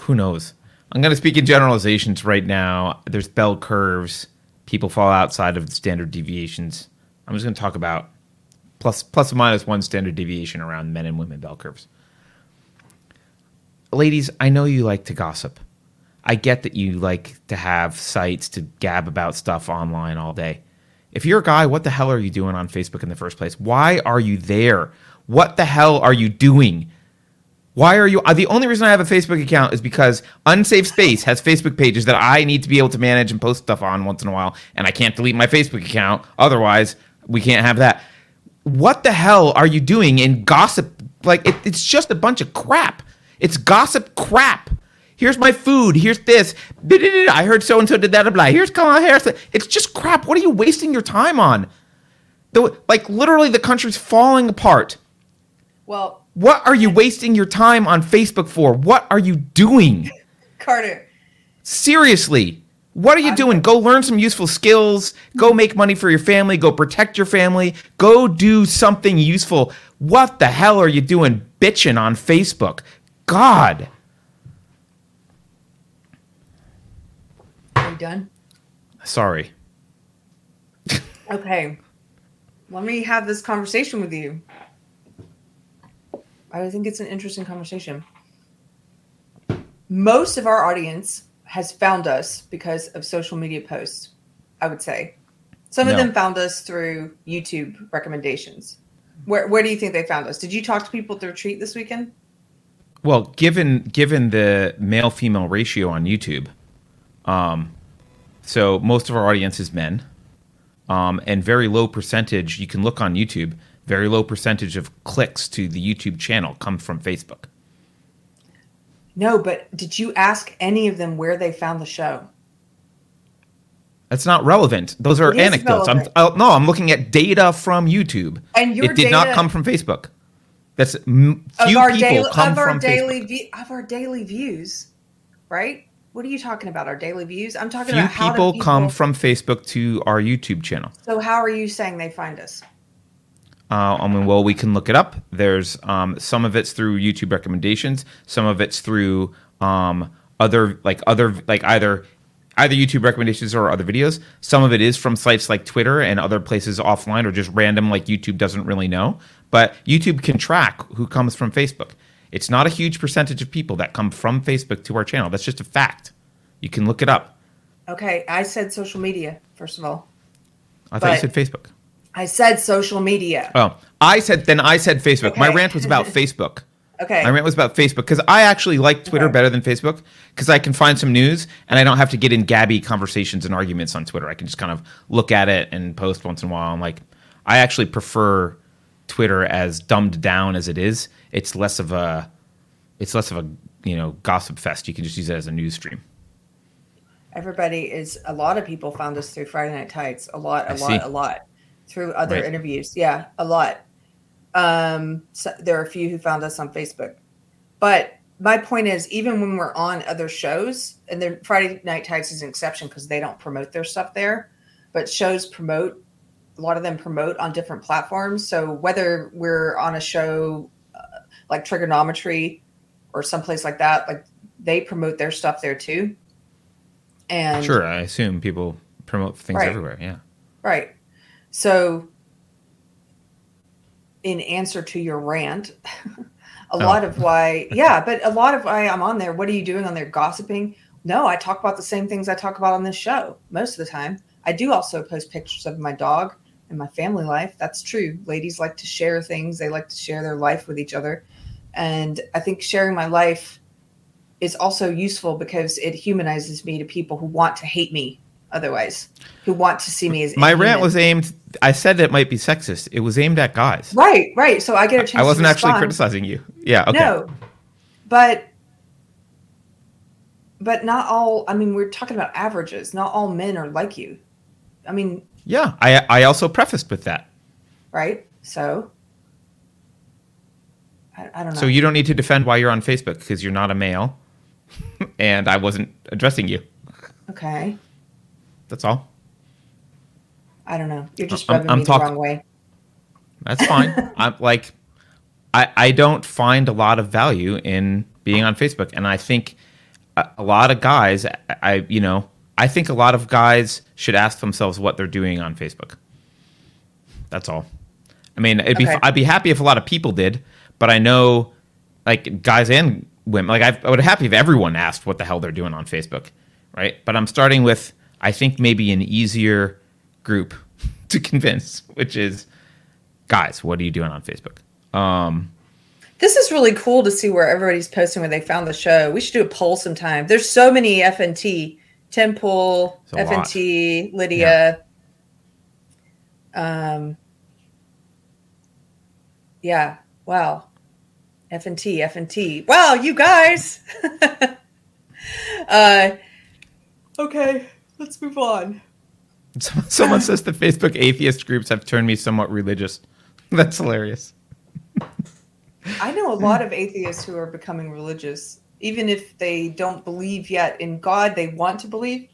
Who knows? I'm gonna speak in generalizations right now. There's bell curves. People fall outside of the standard deviations. I'm just gonna talk about plus plus or minus one standard deviation around men and women bell curves. Ladies, I know you like to gossip. I get that you like to have sites to gab about stuff online all day. If you're a guy, what the hell are you doing on Facebook in the first place? Why are you there? What the hell are you doing? Why are you? Uh, the only reason I have a Facebook account is because Unsafe Space has Facebook pages that I need to be able to manage and post stuff on once in a while, and I can't delete my Facebook account. Otherwise, we can't have that. What the hell are you doing in gossip? Like, it, it's just a bunch of crap. It's gossip crap. Here's my food. Here's this. I heard so and so did that. Blah. Here's Kamala Harris. It's just crap. What are you wasting your time on? The, like, literally, the country's falling apart. Well, What are you wasting your time on Facebook for? What are you doing? Carter, Seriously. What are you doing? Go learn some useful skills. Go mm-hmm. make money for your family. Go protect your family. Go do something useful. What the hell are you doing bitching on Facebook? God. are you done? Sorry. Okay. Let me have this conversation with you. I think it's an interesting conversation. Most of our audience has found us because of social media posts, I would say. Some of No. them found us through YouTube recommendations. Where where do you think they found us? Did you talk to people at the retreat this weekend? Well, given given the male female ratio on YouTube, um, so most of our audience is men, um, and very low percentage. You can look on YouTube. Very low percentage of clicks to the YouTube channel come from Facebook. No, but did you ask any of them where they found the show? That's not relevant. Those are anecdotes. I'm relevant. uh, no, I'm looking at data from YouTube. And your it did not come from Facebook. That's m- few people daily come of our from daily view of our daily views, right? What are you talking about? Our daily views? I'm talking Few about how people, people come from Facebook to our YouTube channel. So how are you saying they find us? Uh, I mean, well, we can look it up. There's um, some of it's through YouTube recommendations. Some of it's through um, other, like other, like either either YouTube recommendations or other videos. Some of it is from sites like Twitter and other places offline, or just random, like YouTube doesn't really know. But YouTube can track who comes from Facebook. It's not a huge percentage of people that come from Facebook to our channel. That's just a fact. You can look it up. Okay, I said social media first of all. I thought you said Facebook. I said social media. Oh, I said then I said Facebook. My rant was about Facebook. Okay. My rant was about Facebook because I actually like Twitter Okay. better than Facebook because I can find some news and I don't have to get in gabby conversations and arguments on Twitter. I can just kind of look at it and post once in a while. I'm like, I actually prefer Twitter as dumbed down as it is. It's less of a, it's less of a you know gossip fest. You can just use it as a news stream. Everybody is a lot of people found us through Friday Night Tights. A lot, a I lot, see. a lot. Through other Right. interviews. Yeah, a lot. Um so there are a few who found us on Facebook. But my point is even when we're on other shows, and then Friday Night Tights is an exception because they don't promote their stuff there, but shows promote a lot of them promote on different platforms. So whether we're on a show uh, like Triggernometry or someplace like that, like they promote their stuff there too. And Sure, I assume people promote things Right. everywhere. Yeah. Right. So, in answer to your rant, a lot oh. of why, yeah, but a lot of why I'm on there, what are you doing on there? Gossiping? No, I talk about the same things I talk about on this show most of the time. I do also post pictures of my dog and my family life. That's true. Ladies like to share things. They like to share their life with each other. And I think sharing my life is also useful because it humanizes me to people who want to hate me otherwise, who want to see me as My inhuman. rant was aimed. I said it might be sexist. It was aimed at guys. right, right. So I get a chance. I wasn't actually criticizing you. Yeah. Okay. No, but but not all. I mean, we're talking about averages. Not all men are like you. I mean, Yeah. I I also prefaced with that. right? So I, I don't know. So you don't need to defend why you're on Facebook because you're not a male, and I wasn't addressing you. okay? That's all. I don't know. You're just I'm- rubbing I'm me talk- the wrong way. That's fine. I'm like, I I don't find a lot of value in being on Facebook, and I think a, a lot of guys, I, I you know, I think a lot of guys should ask themselves what they're doing on Facebook. That's all. I mean, it'd be Okay. I'd be happy if a lot of people did, but I know, like guys and women, like I, I would be happy if everyone asked what the hell they're doing on Facebook, right? But I'm starting with I think maybe an easier group to convince, which is guys, what are you doing on Facebook? Um, This is really cool to see where everybody's posting where they found the show. We should do a poll sometime. There's so many FNT, Temple, It's a lot. FNT, Lydia. Um, yeah. Wow. FNT, FNT. Wow, you guys. uh, okay, let's move on. Someone says the Facebook atheist groups have turned me somewhat religious. That's hilarious. I know a lot of atheists who are becoming religious, even if they don't believe yet in God. They want to believe.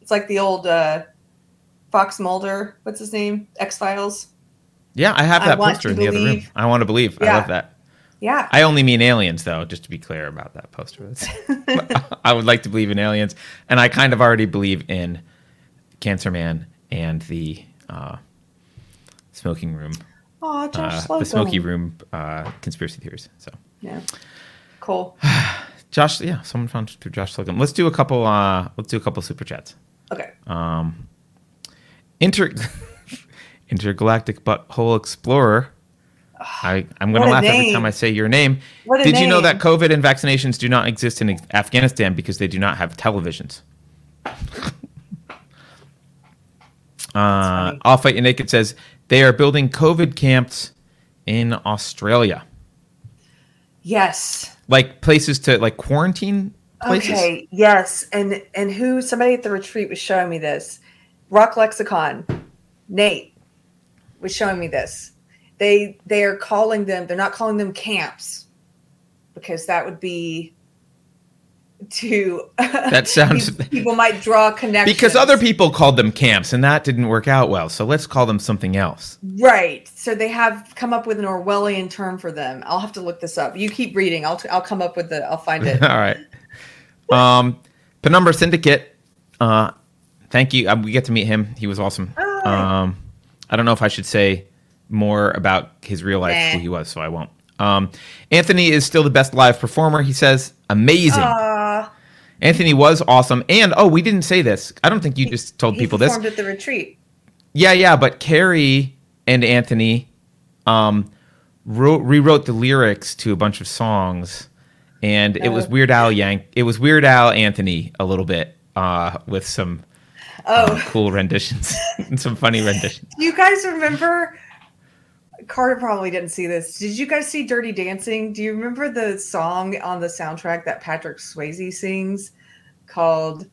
It's like the old uh, Fox Mulder. What's his name? X Files. Yeah, I have that want poster in the other room. I want to believe. I love that. Yeah. I only mean aliens, though, just to be clear about that poster. I would like to believe in aliens, and I kind of already believe in Cancer Man and the uh, smoking room, Oh, Josh uh, Slocum. the smoky room uh, conspiracy theories. So, Yeah. Cool. Josh, yeah, someone found through Josh Slocum. Let's do a couple. Uh, let's do a couple super chats. Okay. Um, inter intergalactic butthole explorer. I, I'm going to laugh every time I say your name. Did you know that. COVID and vaccinations do not exist in Afghanistan because they do not have televisions? Uh. I'll fight you naked says they are building COVID camps in Australia, Yes. like places to like quarantine places. Okay. Yes. And and who? Somebody at the retreat was showing me this. Rock Lexicon. Nate was showing me this. They they are calling them. They're not calling them camps because that would be to That sounds- people might draw connections Because other people called them camps, and that didn't work out well. So let's call them something else. right. So they have come up with an Orwellian term for them. I'll have to look this up. You keep reading. I'll I'll come up with the. I'll find it. All right. Um, Penumbra Syndicate. Uh, thank you. Um, we get to meet him. He was awesome. Um, I don't know if I should say more about his real life, Nah. who he was, so I won't. Um, Anthony is still the best live performer. He says, amazing. Uh, Anthony was awesome. And, oh, we didn't say this. I don't think you just told he people this. at the retreat. Yeah, yeah, but Keri and Anthony um, wrote, rewrote the lyrics to a bunch of songs, and it was Oh. Weird Al Yank. It was Weird Al Anthony a little bit uh, with some Oh, uh, cool renditions and some funny renditions. Do you guys remember? Carter probably didn't see this. Did you guys see Dirty Dancing? Do you remember the song on the soundtrack that Patrick Swayze sings called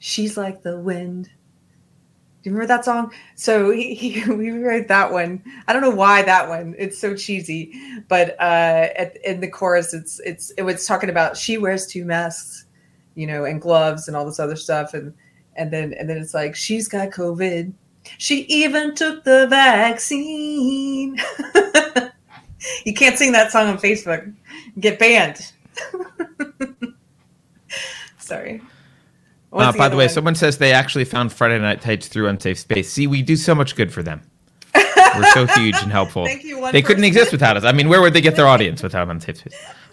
"She's Like the Wind"? Do you remember that song? So he, he we wrote that one. I don't know why that one. It's so cheesy, but uh, at, in the chorus, it's it's it was talking about she wears two masks, you know, and gloves and all this other stuff, and and then and then it's like she's got COVID. She even took the vaccine. you can't sing that song on Facebook. Get banned. Sorry. Uh, was by the way, one? someone says they actually found Friday Night Tights through Unsafe Space. See, we do so much good for them. We're so huge and helpful. Thank you, one they couldn't exist without us. I mean, where would they get their audience without Space?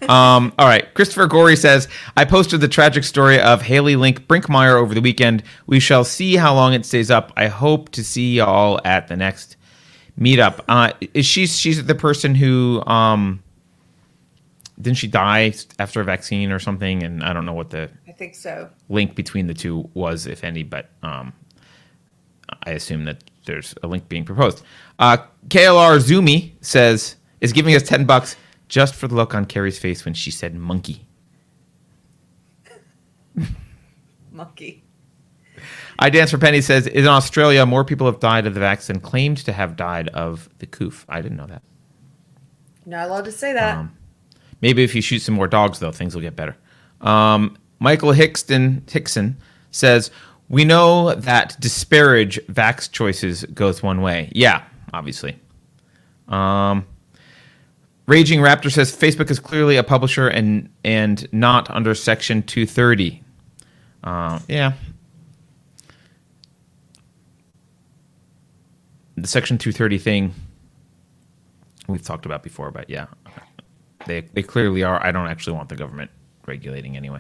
Um, all right. Christopher Gorey says, I posted the tragic story of Haley Link Brinkmeyer over the weekend. We shall see how long it stays up. I hope to see y'all at the next meetup. Uh, is she she's the person who um didn't she die after a vaccine or something? And I don't know what the I think so. link between the two was, if any, but um, I assume that there's a link being proposed. Uh, KLR Zumi says is giving us ten bucks just for the look on Keri's face when she said monkey. Monkey. I Dance for Penny says in Australia more people have died of the vaccine claimed to have died of the coof. I didn't know that. Not allowed to say that. Um, maybe if you shoot some more dogs, though, things will get better. Um, Michael Hickston Hickson says, "We know that disparage vax choices goes one way. Yeah, obviously." Um, Raging Raptor says Facebook is clearly a publisher and and not under Section 230. Uh, yeah. The Section 230 thing we've talked about before, but yeah, they they clearly are. I don't actually want the government regulating anyway.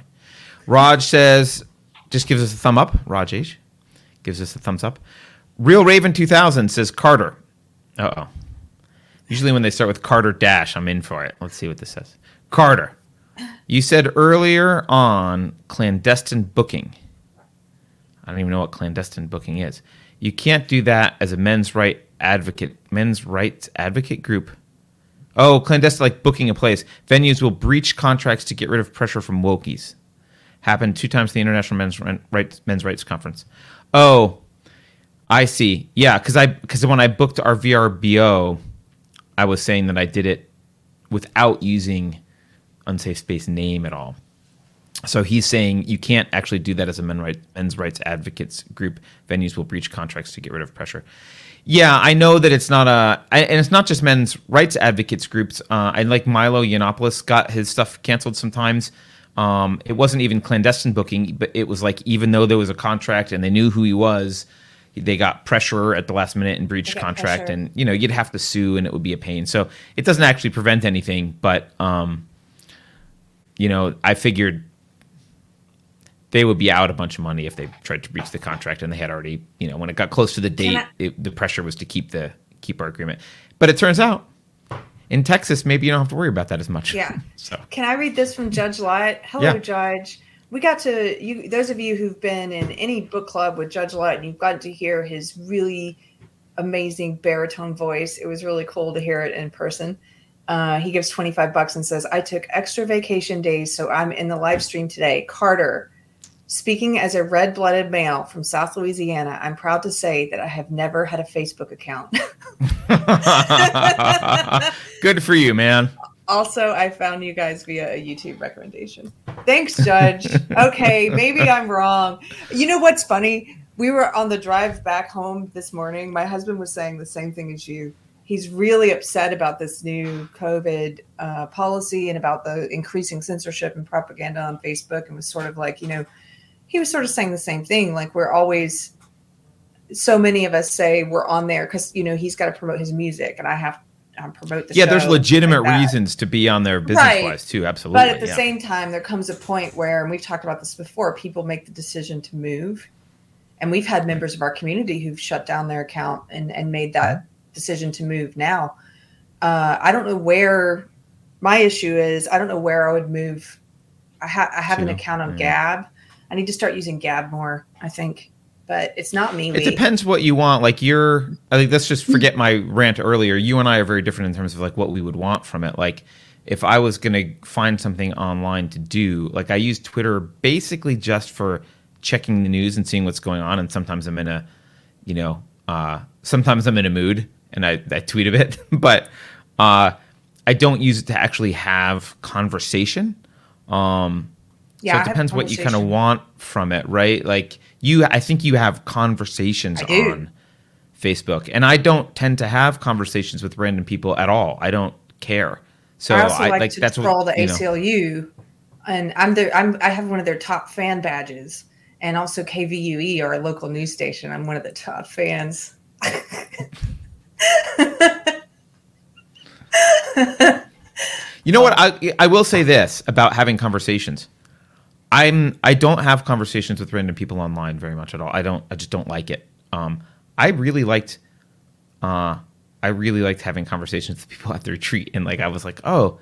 Raj says, just gives us a thumb up. Rajesh gives us a thumbs up. Real Raven 2000 says Carter. Uh oh. Usually when they start with Carter dash, I'm in for it. Let's see what this says. Carter, you said earlier on clandestine booking. I don't even know what clandestine booking is. You can't do that as a men's right advocate, men's rights advocate group. Oh, clandestine like booking a place. Venues will breach contracts to get rid of pressure from wokies. Happened two times at the International Men's Rights Men's Rights Conference. Oh, I see. Yeah, because I because when I booked our VRBO, I was saying that I did it without using unsafe space name at all. So he's saying you can't actually do that as a men right, men's rights advocates group. Venues will breach contracts to get rid of pressure. Yeah, I know that it's not a, and it's not just men's rights advocates groups. Uh, I like Milo Yiannopoulos got his stuff canceled sometimes. Um, it wasn't even clandestine booking, but it was like even though there was a contract and they knew who he was, they got pressure at the last minute and breached contract, pressure. and you know you'd have to sue and it would be a pain. So it doesn't actually prevent anything, but um, you know I figured they would be out a bunch of money if they tried to breach the contract and they had already you know when it got close to the date I- it, the pressure was to keep the keep our agreement but it turns out in texas maybe you don't have to worry about that as much. Yeah. So. Can i read this from judge light hello yeah. judge. We got to you those of you who've been in any book club with judge light and you've gotten to hear his really amazing baritone voice. It was really cool to hear it in person. Uh, he gives 25 bucks and says i took extra vacation days so i'm in the live stream today. Carter Speaking as a red blooded male from South Louisiana, I'm proud to say that I have never had a Facebook account. Good for you, man. Also, I found you guys via a YouTube recommendation. Thanks, Judge. okay, maybe I'm wrong. You know what's funny? We were on the drive back home this morning. My husband was saying the same thing as you. He's really upset about this new COVID uh, policy and about the increasing censorship and propaganda on Facebook, and was sort of like, you know, he was sort of saying the same thing. Like we're always, so many of us say we're on there because you know he's got to promote his music, and I have um, promote the yeah. there's legitimate like reasons to be on there business right. wise too. Absolutely. But at the yeah. same time, there comes a point where, and we've talked about this before, people make the decision to move, and we've had members of our community who've shut down their account and and made that mm-hmm. decision to move. Now, uh, I don't know where my issue is. I don't know where I would move. I, ha- I have an account on Gab I need to start using Gab more. I think, but it's not me. It depends what you want. Like you're, I think let's just forget my rant earlier. You and I are very different in terms of like what we would want from it. Like if I was gonna find something online to do, like I use Twitter basically just for checking the news and seeing what's going on. And sometimes I'm in a, you know, uh, sometimes I'm in a mood and I, I tweet a bit, but uh, I don't use it to actually have conversation. Um, yeah, so it depends what you kind of want from it, right? Like you, I think you have conversations on Facebook, and I don't tend to have conversations with random people at all. I don't care. So I I, like, like to that's scroll what, the ACLU, know. and I'm the I'm I have one of their top fan badges, and also KVUE, our local news station. I'm one of the top fans. you know what? I I will say this about having conversations I'm I don't have conversations with random people online very much at all. I don't I just don't like it. Um, I really liked uh, I, really liked having conversations with people at the retreat, and like I was like, oh,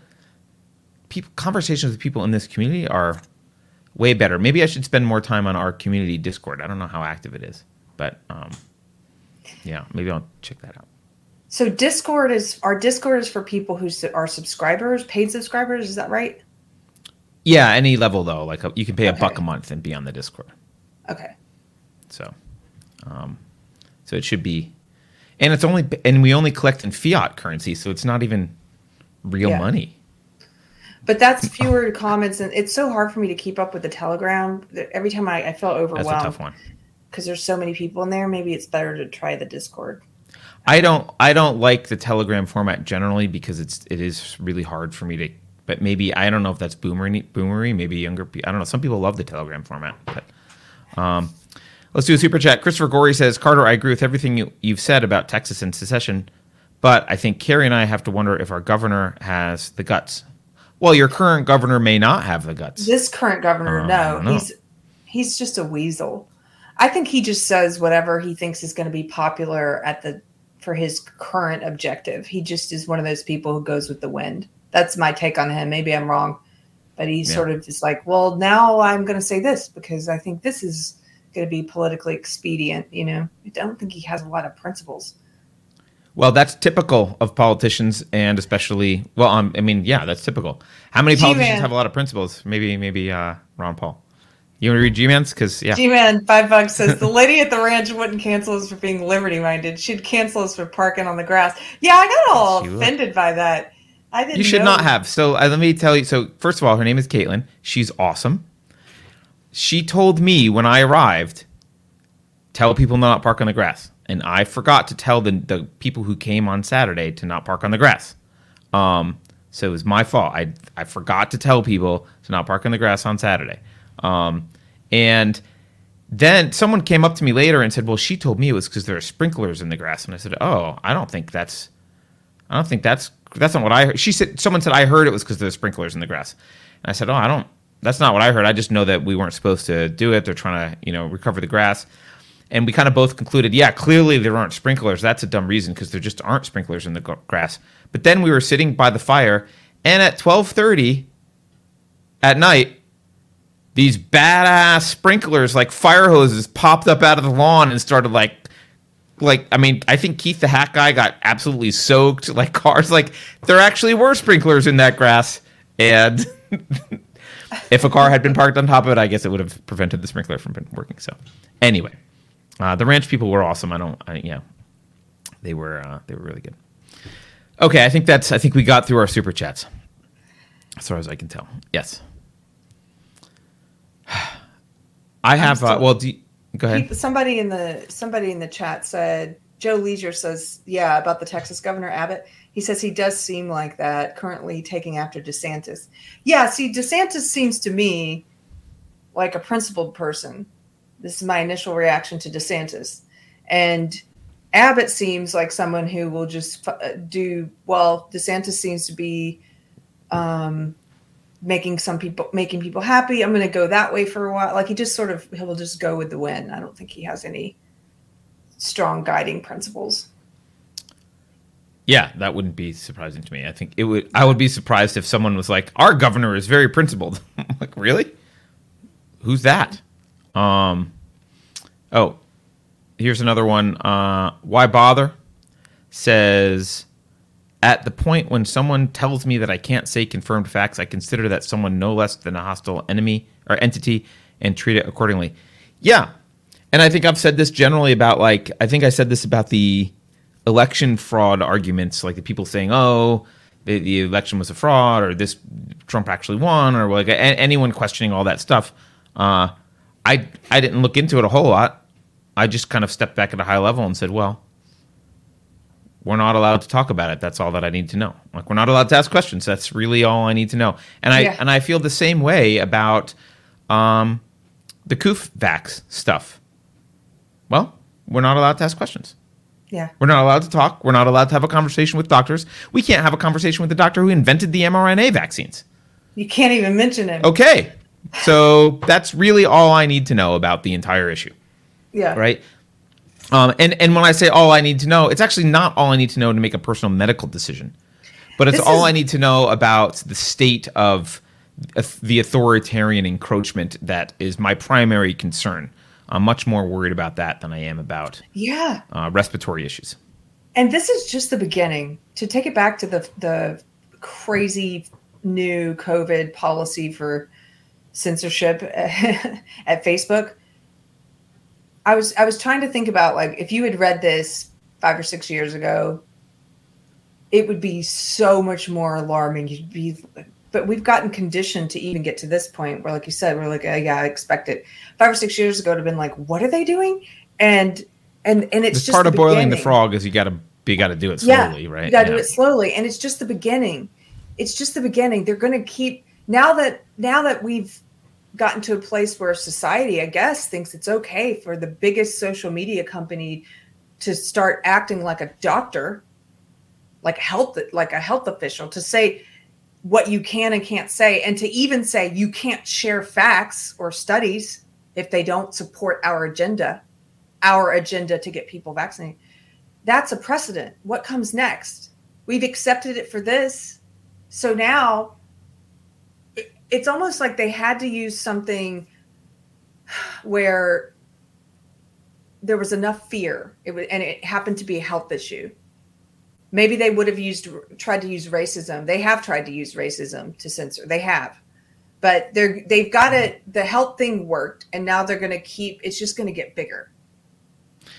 people conversations with people in this community are way better. Maybe I should spend more time on our community Discord. I don't know how active it is, but um, yeah, maybe I'll check that out. So Discord is our Discord is for people who are subscribers, paid subscribers. Is that right? Yeah, any level though, like a, you can pay a buck a month and be on the Discord. Okay. So, um, so it should be, and it's only and we only collect in fiat currency, so it's not even real Yeah. money. But that's fewer comments, and it's so hard for me to keep up with the Telegram. Every time I, I feel That's a overwhelmed tough one. because there's so many people in there. Maybe it's better to try the Discord. I don't I don't like the Telegram format generally because it's it is really hard for me to. But maybe I don't know if that's boomery boomery. Maybe younger. I don't know. Some people love the Telegram format. But um, let's do a super chat. Christopher Gorey says Carter, I agree with everything you, you've said about Texas and secession, but I think Kerry and I have to wonder if our governor has the guts. Well, your current governor may not have the guts. This current governor, Uh, no, he's he's just a weasel. I think he just says whatever he thinks is going to be popular at the for his current objective. He just is one of those people who goes with the wind. That's my take on him. Maybe I'm wrong, but he's Yeah. sort of just like, well, now I'm going to say this because I think this is going to be politically expedient. You know, I don't think he has a lot of principles. Well, that's typical of politicians, and especially well, um, I mean, yeah, that's typical. How many politicians G-Man. have a lot of principles? Maybe, maybe uh, Ron Paul. You want to read G-Man's? Because yeah, G Man five bucks says the lady at the ranch wouldn't cancel us for being liberty minded. She'd cancel us for parking on the grass. Yeah, I got all She would. offended by that. I didn't. you should know. not have. So uh, let me tell you. So first of all, her name is Caitlin. She's awesome. She told me when I arrived, tell people not to park on the grass, and I forgot to tell the the people who came on Saturday to not park on the grass. Um, so it was my fault. I I forgot to tell people to not park on the grass on Saturday. Um, and then someone came up to me later and said, "Well, she told me it was because there are sprinklers in the grass." And I said, "Oh, I don't think that's I don't think that's that's not what I heard. She said someone said I heard it was because there's sprinklers in the grass. And I said, "Oh, I don't that's not what I heard. I just know that we weren't supposed to do it. They're trying to, you know, recover the grass." And we kind of both concluded, yeah, clearly there aren't sprinklers. That's a dumb reason because there just aren't sprinklers in the grass. But then we were sitting by the fire and at 12:30 at night these badass sprinklers like fire hoses popped up out of the lawn and started like like I mean I think Keith the hat guy got absolutely soaked. Like cars like there actually were sprinklers in that grass and if a car had been parked on top of it I guess it would have prevented the sprinkler from working so. Anyway uh, the ranch people were awesome. I don't I, yeah they were uh, they were really good. Okay I think that's I think we got through our super chats as far as I can tell. Yes. I have uh, well do you, go ahead Somebody in the somebody in the chat said Joe Leisure says, yeah, about the Texas Governor Abbott. He says he does seem like that, currently taking after DeSantis. Yeah, see, DeSantis seems to me like a principled person. This is my initial reaction to DeSantis. And Abbott seems like someone who will just uh, do well. DeSantis seems to be um, making some people making people happy. I'm going to go that way for a while. Like he just sort of he'll just go with the wind. I don't think he has any strong guiding principles. Yeah, that wouldn't be surprising to me. I think it would. I would be surprised if someone was like, "Our governor is very principled." Like, really? Who's that? Um. Oh, here's another one. Uh, Why bother? Says, at the point when someone tells me that I can't say confirmed facts, I consider that someone no less than a hostile enemy or entity and treat it accordingly. Yeah, and I think I've said this generally about like I think I said this about the election fraud arguments, like the people saying, "Oh, the, the election was a fraud," or "This Trump actually won," or like a, anyone questioning all that stuff. Uh, I I didn't look into it a whole lot. I just kind of stepped back at a high level and said, "Well, we're not allowed to talk about it. That's all that I need to know. Like we're not allowed to ask questions. That's really all I need to know." And I Yeah. and I feel the same way about um, the Koof Vax stuff. Well, we're not allowed to ask questions. Yeah. We're not allowed to talk. We're not allowed to have a conversation with doctors. We can't have a conversation with the doctor who invented the mRNA vaccines. You can't even mention it. Okay. So that's really all I need to know about the entire issue, yeah. right? Um, and and when I say all I need to know, it's actually not all I need to know to make a personal medical decision, but it's This all is- I need to know about the state of the authoritarian encroachment that is my primary concern. I'm much more worried about that than I am about Yeah. uh, respiratory issues. And this is just the beginning. To take it back to the the crazy new COVID policy for censorship at Facebook. I was I was trying to think about like if you had read this five or six years ago, it would be so much more alarming. You'd be but we've gotten conditioned to even get to this point where, like you said, we're like, oh, yeah, I expect it. Five or six years ago, to have been like, what are they doing? And and and it's It's just part the of boiling the frog is you got to you got to do it slowly, right? You gotta do it slowly, and it's just the beginning. It's just the beginning. They're going to keep now that now that we've gotten to a place where society, I guess, thinks it's okay for the biggest social media company to start acting like a doctor, like a health like a health official, to say what you can and can't say, and to even say you can't share facts or studies if they don't support our agenda, our agenda to get people vaccinated that's a precedent. What comes next? We've accepted it for this. So now it's almost like they had to use something where there was enough fear it was, and it happened to be a health issue. Maybe they would have used tried to use racism. They have tried to use racism to censor. They have. But they're they've got it the health thing worked and now they're going to keep it's just going to get bigger.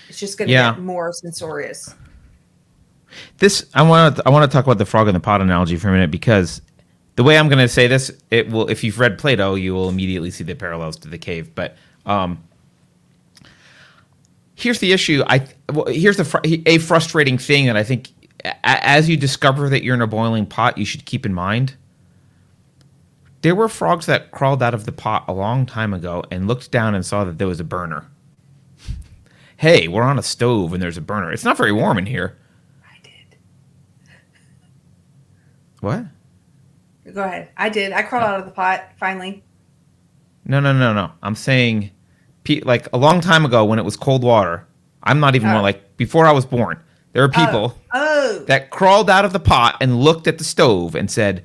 It's just going to Yeah. get more censorious. This I want to I want to talk about the frog in the pot analogy for a minute because the way I'm going to say this, it will if you've read Plato, you will immediately see the parallels to the cave. But um, here's the issue. I well, here's the fr- a frustrating thing that I think a- as you discover that you're in a boiling pot, you should keep in mind. There were frogs that crawled out of the pot a long time ago and looked down and saw that there was a burner. hey, we're on a stove and there's a burner. It's not very warm in here. I did. What? Go ahead. I did. I crawled oh. out of the pot finally. No, no, no, no. I'm saying, like a long time ago when it was cold water. I'm not even Oh. more like before I was born. There were oh. people Oh, that crawled out of the pot and looked at the stove and said,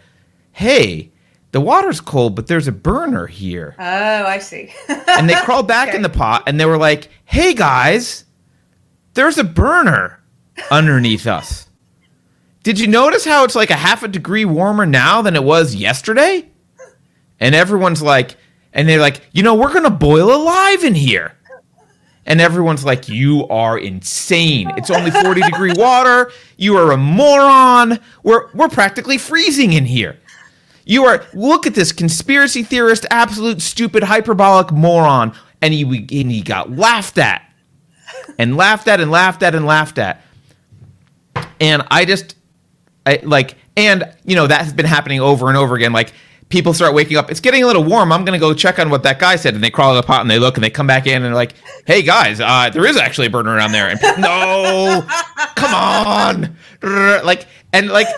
"Hey, the water's cold, but there's a burner here." oh, I see. And they crawled back Okay. in the pot and they were like, "Hey guys, there's a burner underneath us. Did you notice how it's like a half a degree warmer now than it was yesterday?" And everyone's like, and they're like, "You know, we're going to boil alive in here." And everyone's like, "You are insane. It's only 40 degree water. You are a moron. We're we're practically freezing in here." You are look at this conspiracy theorist, absolute stupid hyperbolic moron, and he and he got laughed at, and laughed at, and laughed at, and laughed at, and I just, I like, and you know that has been happening over and over again. Like people start waking up, it's getting a little warm. I'm gonna go check on what that guy said, and they crawl in the pot and they look and they come back in and they're like, "Hey guys, uh, there is actually a burner around there." And no, come on, like and like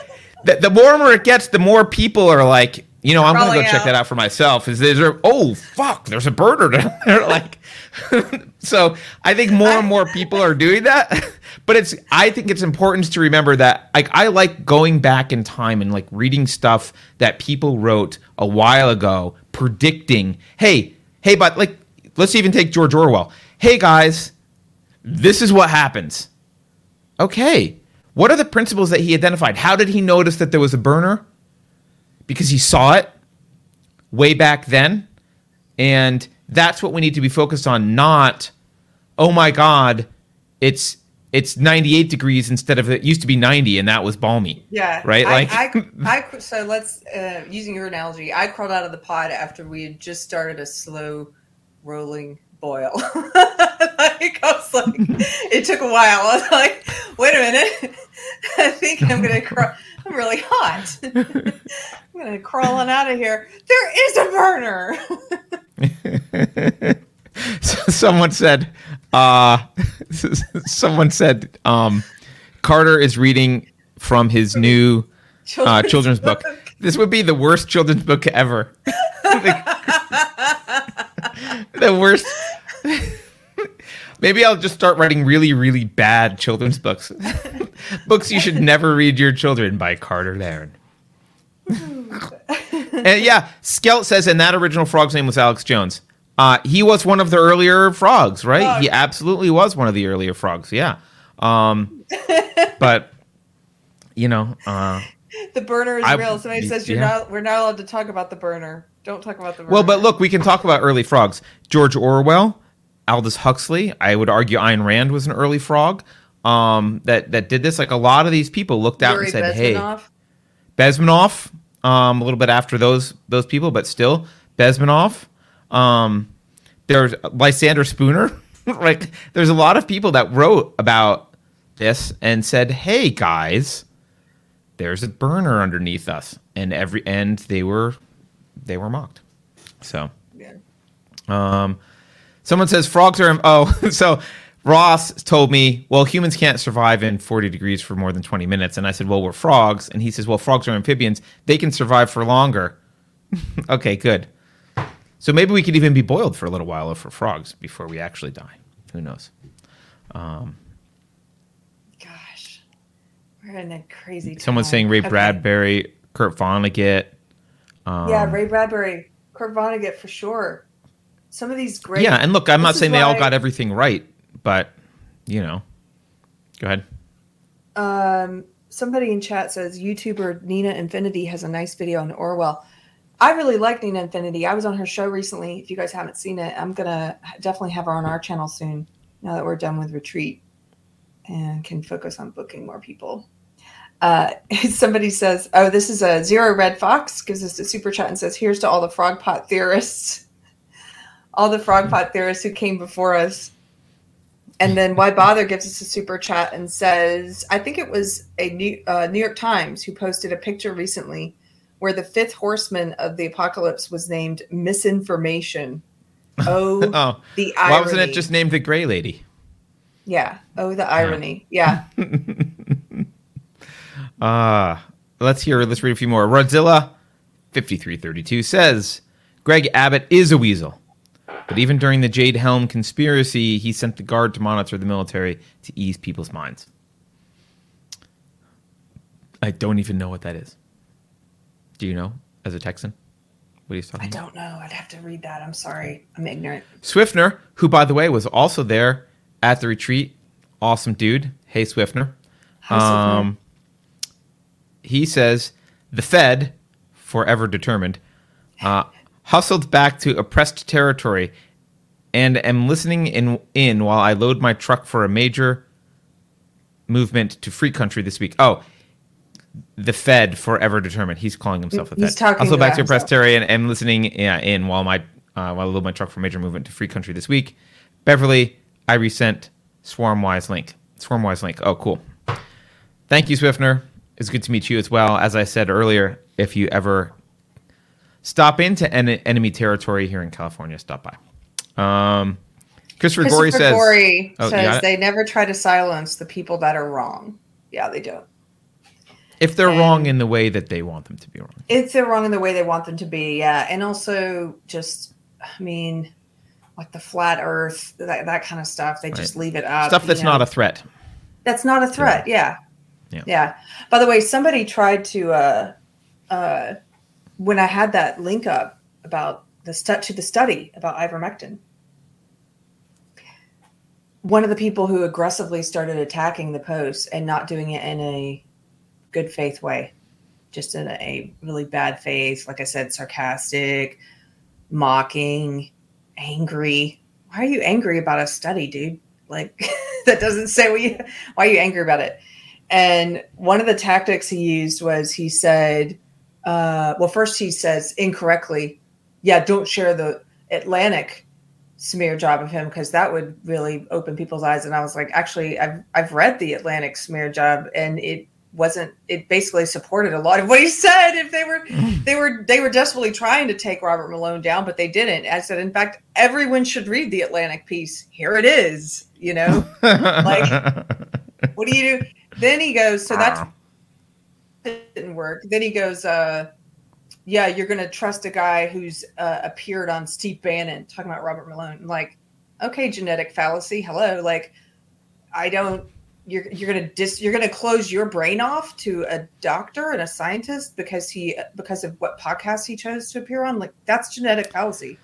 the, the warmer it gets, the more people are like, you know, I'm gonna go Crawling check that out for myself. Is there? Oh fuck, there's a burner down there. Like, so I think more and more people are doing that. But it's I think it's important to remember that like I like going back in time and like reading stuff that people wrote a while ago predicting, hey, hey, but like let's even take George Orwell. Hey guys, this is what happens. Okay. What are the principles that he identified? How did he notice that there was a burner? Because he saw it way back then. And that's what we need to be focused on, not, oh my God, it's it's 98 degrees instead of it used to be 90 and that was balmy. Yeah. Right? Like I, I, so let's, uh, using your analogy, I crawled out of the pot after we had just started a slow rolling boil. like, I was like, it took a while. I was like, wait a minute. I think I'm going to crawl. I'm really hot. I'm going to crawl on out of here. There is a burner. Someone said uh someone said um Carter is reading from his new uh, children's book. This would be the worst children's book ever. the worst. Maybe I'll just start writing really, really bad children's books. books you should never read your children by Carter Laren. And yeah, Skelt says, and that original frog's name was Alex Jones. Uh, he was one of the earlier frogs, right? Oh. He absolutely was one of the earlier frogs. Yeah. Um, but you know, uh, The burner is I- real. Somebody says you're yeah. not. We're not allowed to talk about the burner. Don't talk about the burner. well, but look, we can talk about early frogs. George Orwell, Aldous Huxley. I would argue Ayn Rand was an early frog. Um, that that did this. Like a lot of these people looked out Yuri and said, "Hey, Bezmenov. Um, a little bit after those those people, but still Bezmenov. Um, there's Lysander Spooner. like there's a lot of people that wrote about this and said, "Hey guys, there's a burner underneath us," and every and they were they were mocked. So Yeah. um, someone says frogs are. Oh, so Ross told me, well, humans can't survive in 40 degrees for more than 20 minutes. And I said, well, we're frogs. And he says, well, frogs are amphibians. They can survive for longer. okay, good. So maybe we could even be boiled for a little while for frogs before we actually die. Who knows? Gosh, we're in a crazy. Someone's time. saying Ray Okay. Bradbury, Kurt Vonnegut. Um, yeah, Ray Bradbury, Kurt Vonnegut for sure. Some of these great. Yeah, and look, I'm not saying they all got everything right, but, you know. Go ahead. Um, somebody in chat says YouTuber Nina Infinity has a nice video on Orwell. I really like Nina Infinity. I was on her show recently. If you guys haven't seen it, I'm gonna definitely have her on our channel soon. Now that we're done with retreat and can focus on booking more people. Uh, somebody says, "Oh, this is a zero red fox." Gives us a super chat and says, "Here's to all the frog pot theorists, all the frog pot theorists who came before us." And then why bother gives us a super chat and says, I think it was a New, uh, New York Times who posted a picture recently where the fifth horseman of the apocalypse was named misinformation. Oh, Oh, the irony. why wasn't it just named the Gray Lady? Yeah. Oh, the irony. Yeah. Uh, let's hear, let's read a few more. Rodzilla 5332 says Greg Abbott is a weasel. But even during the Jade Helm conspiracy, he sent the guard to monitor the military to ease people's minds. I don't even know what that is. Do you know, as a Texan, what he's talking I about? don't know. I'd have to read that. I'm sorry. I'm ignorant. Swiftner, who by the way was also there at the retreat, awesome dude. Hey Swiftner. Hi, Swiftner. Um, he says the Fed, forever determined, uh, hustled back to oppressed territory, and am listening in in while I load my truck for a major movement to free country this week. Oh. The Fed, forever determined. He's calling himself the He's Fed. talking also back to oppressed territory and am listening yeah, in while my uh, while I load my truck for a major movement to free country this week. Beverly, I resent Swarmwise link. Swarmwise link. Oh, cool. Thank you, Swiftner. It's good to meet you as well. As I said earlier, if you ever stop into en- enemy territory here in California, stop by. Um, Christopher, Gorey Christopher says, Gorey Oh, says they never try to silence the people that are wrong. Yeah, they don't. if they're and- wrong in the way that they want them to be wrong. If they're wrong in the way they want them to be, yeah. And also just I mean, like the flat earth, that, that kind of stuff. They just leave it up. Stuff that's you know? not a threat. That's not a threat. Yeah. Yeah. Yeah. By the way, somebody tried to uh uh when I had that link up about the stu- to the study about ivermectin. One of the people who aggressively started attacking the post and not doing it in a good faith way, just in a really bad faith, like I said, sarcastic, mocking, angry. Why are you angry about a study, dude? Like that doesn't say what you why are you angry about it? And one of the tactics he used was he said, uh, well, first he says incorrectly, yeah, don't share the Atlantic smear job of him because that would really open people's eyes. And I was like, actually, I've I've read the Atlantic smear job, and it wasn't. It basically supported a lot of what he said. If they were they were they were desperately trying to take Robert Malone down, but they didn't. I said, in fact, everyone should read the Atlantic piece. Here it is. You know, Like- what do you do? Then he goes, so that's didn't work. Then he goes, uh, yeah, you're going to trust a guy who's uh, appeared on Steve Bannon talking about Robert Malone. I'm like, okay, genetic fallacy. Hello, like I don't. You're you're gonna dis you're gonna close your brain off to a doctor and a scientist because he because of what podcast he chose to appear on. Like that's genetic fallacy.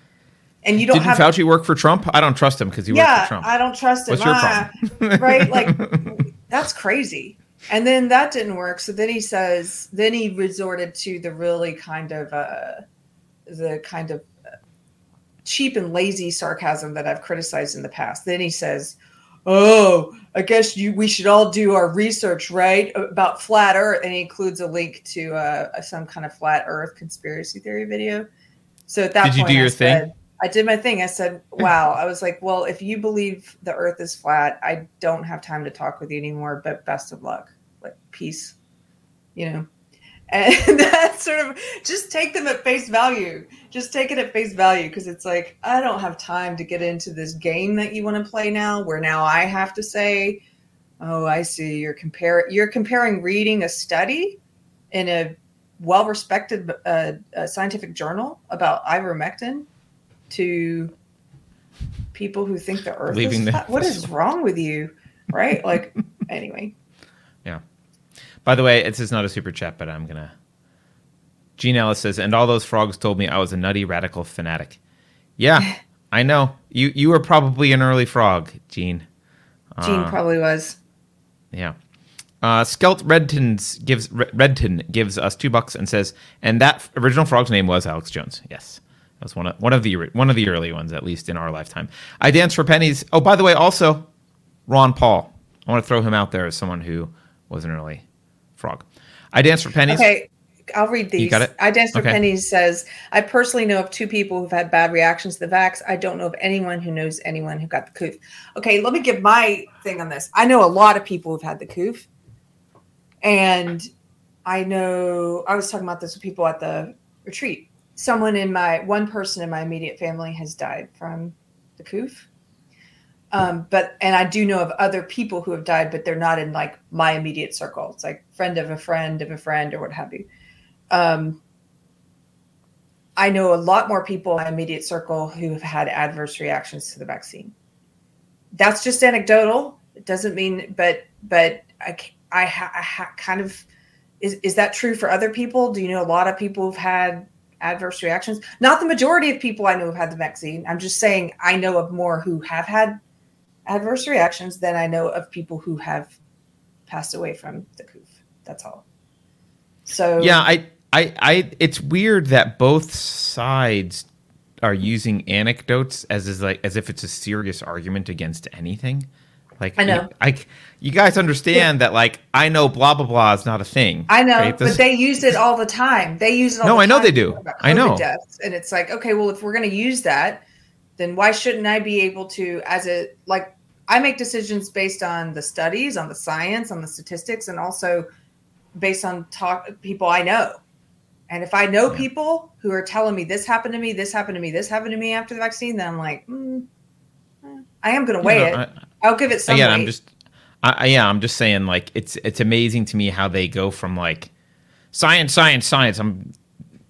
And you don't Didn't have Fauci work for Trump? I don't trust him because he worked yeah, for Trump. I don't trust him. What's your Ah, problem? right? Like that's crazy. And then that didn't work. So then he says, then he resorted to the really kind of uh, the kind of uh, cheap and lazy sarcasm that I've criticized in the past. Then he says, "Oh, I guess you we should all do our research, right, about flat Earth." And he includes a link to uh, some kind of flat Earth conspiracy theory video. So at that Did you point, do I your said- thing? I did my thing. I said, "Wow." I was like, "Well, if you believe the Earth is flat, I don't have time to talk with you anymore. But best of luck. Like peace." You know, and that's sort of just take them at face value. Just take it at face value because it's like I don't have time to get into this game that you want to play now. Where now I have to say, "Oh, I see. You're compare you're comparing reading a study in a well-respected uh, uh, scientific journal about ivermectin." To people who think the earth Leaving is the- flat. What is wrong with you? Right? Like, anyway. Yeah. By the way, it's is not a super chat, but I'm gonna. Gene Ellis says, and all those frogs told me I was a nutty radical fanatic. Yeah, I know. You you were probably an early frog, Gene. Gene Uh, probably was. Yeah. Uh, Skelt Redton's gives Redton gives us two bucks and says, and that original frog's name was Alex Jones. Yes, was one of one of the one of the early ones, at least in our lifetime. I dance for pennies. Oh, by the way, also Ron Paul. I want to throw him out there as someone who was an early frog. I dance for pennies. Okay. I'll read these. You got it? I Dance for Okay. Pennies says, I personally know of two people who've had bad reactions to the vax. I don't know of anyone who knows anyone who got the coof. Okay, let me give my thing on this. I know a lot of people who've had the coof. And I know I was talking about this with people at the retreat. Someone in my one person in my immediate family has died from the coof. Um, but and I do know of other people who have died, but they're not in like my immediate circle. It's like friend of a friend of a friend or what have you. Um, I know a lot more people in my immediate circle who have had adverse reactions to the vaccine. That's just anecdotal. It doesn't mean, but but I I, ha, I ha, kind of is is that true for other people? Do you know a lot of people who've had adverse reactions? Not the majority of people I know have had the vaccine. I'm just saying I know of more who have had adverse reactions than I know of people who have passed away from the coof. That's all. So Yeah, I, I, I. It's weird that both sides are using anecdotes as is like as if it's a serious argument against anything. Like I know. you, I, you guys understand that like I know blah blah blah is not a thing. I know, right? but they use it all the time. They use it all No, I know they do. I know. Deaths. And it's like, okay, well, if we're going to use that, then why shouldn't I be able to, as a, like, I make decisions based on the studies, on the science, on the statistics, and also based on talk people I know. And if I know Yeah. people who are telling me this happened to me, this happened to me, this happened to me after the vaccine, then I'm like, mm, eh, I am going to weigh Yeah, it. I- I'll give it some again, weight. I'm just, I, yeah, I'm just saying, like, it's it's amazing to me how they go from like science, science, science. I'm,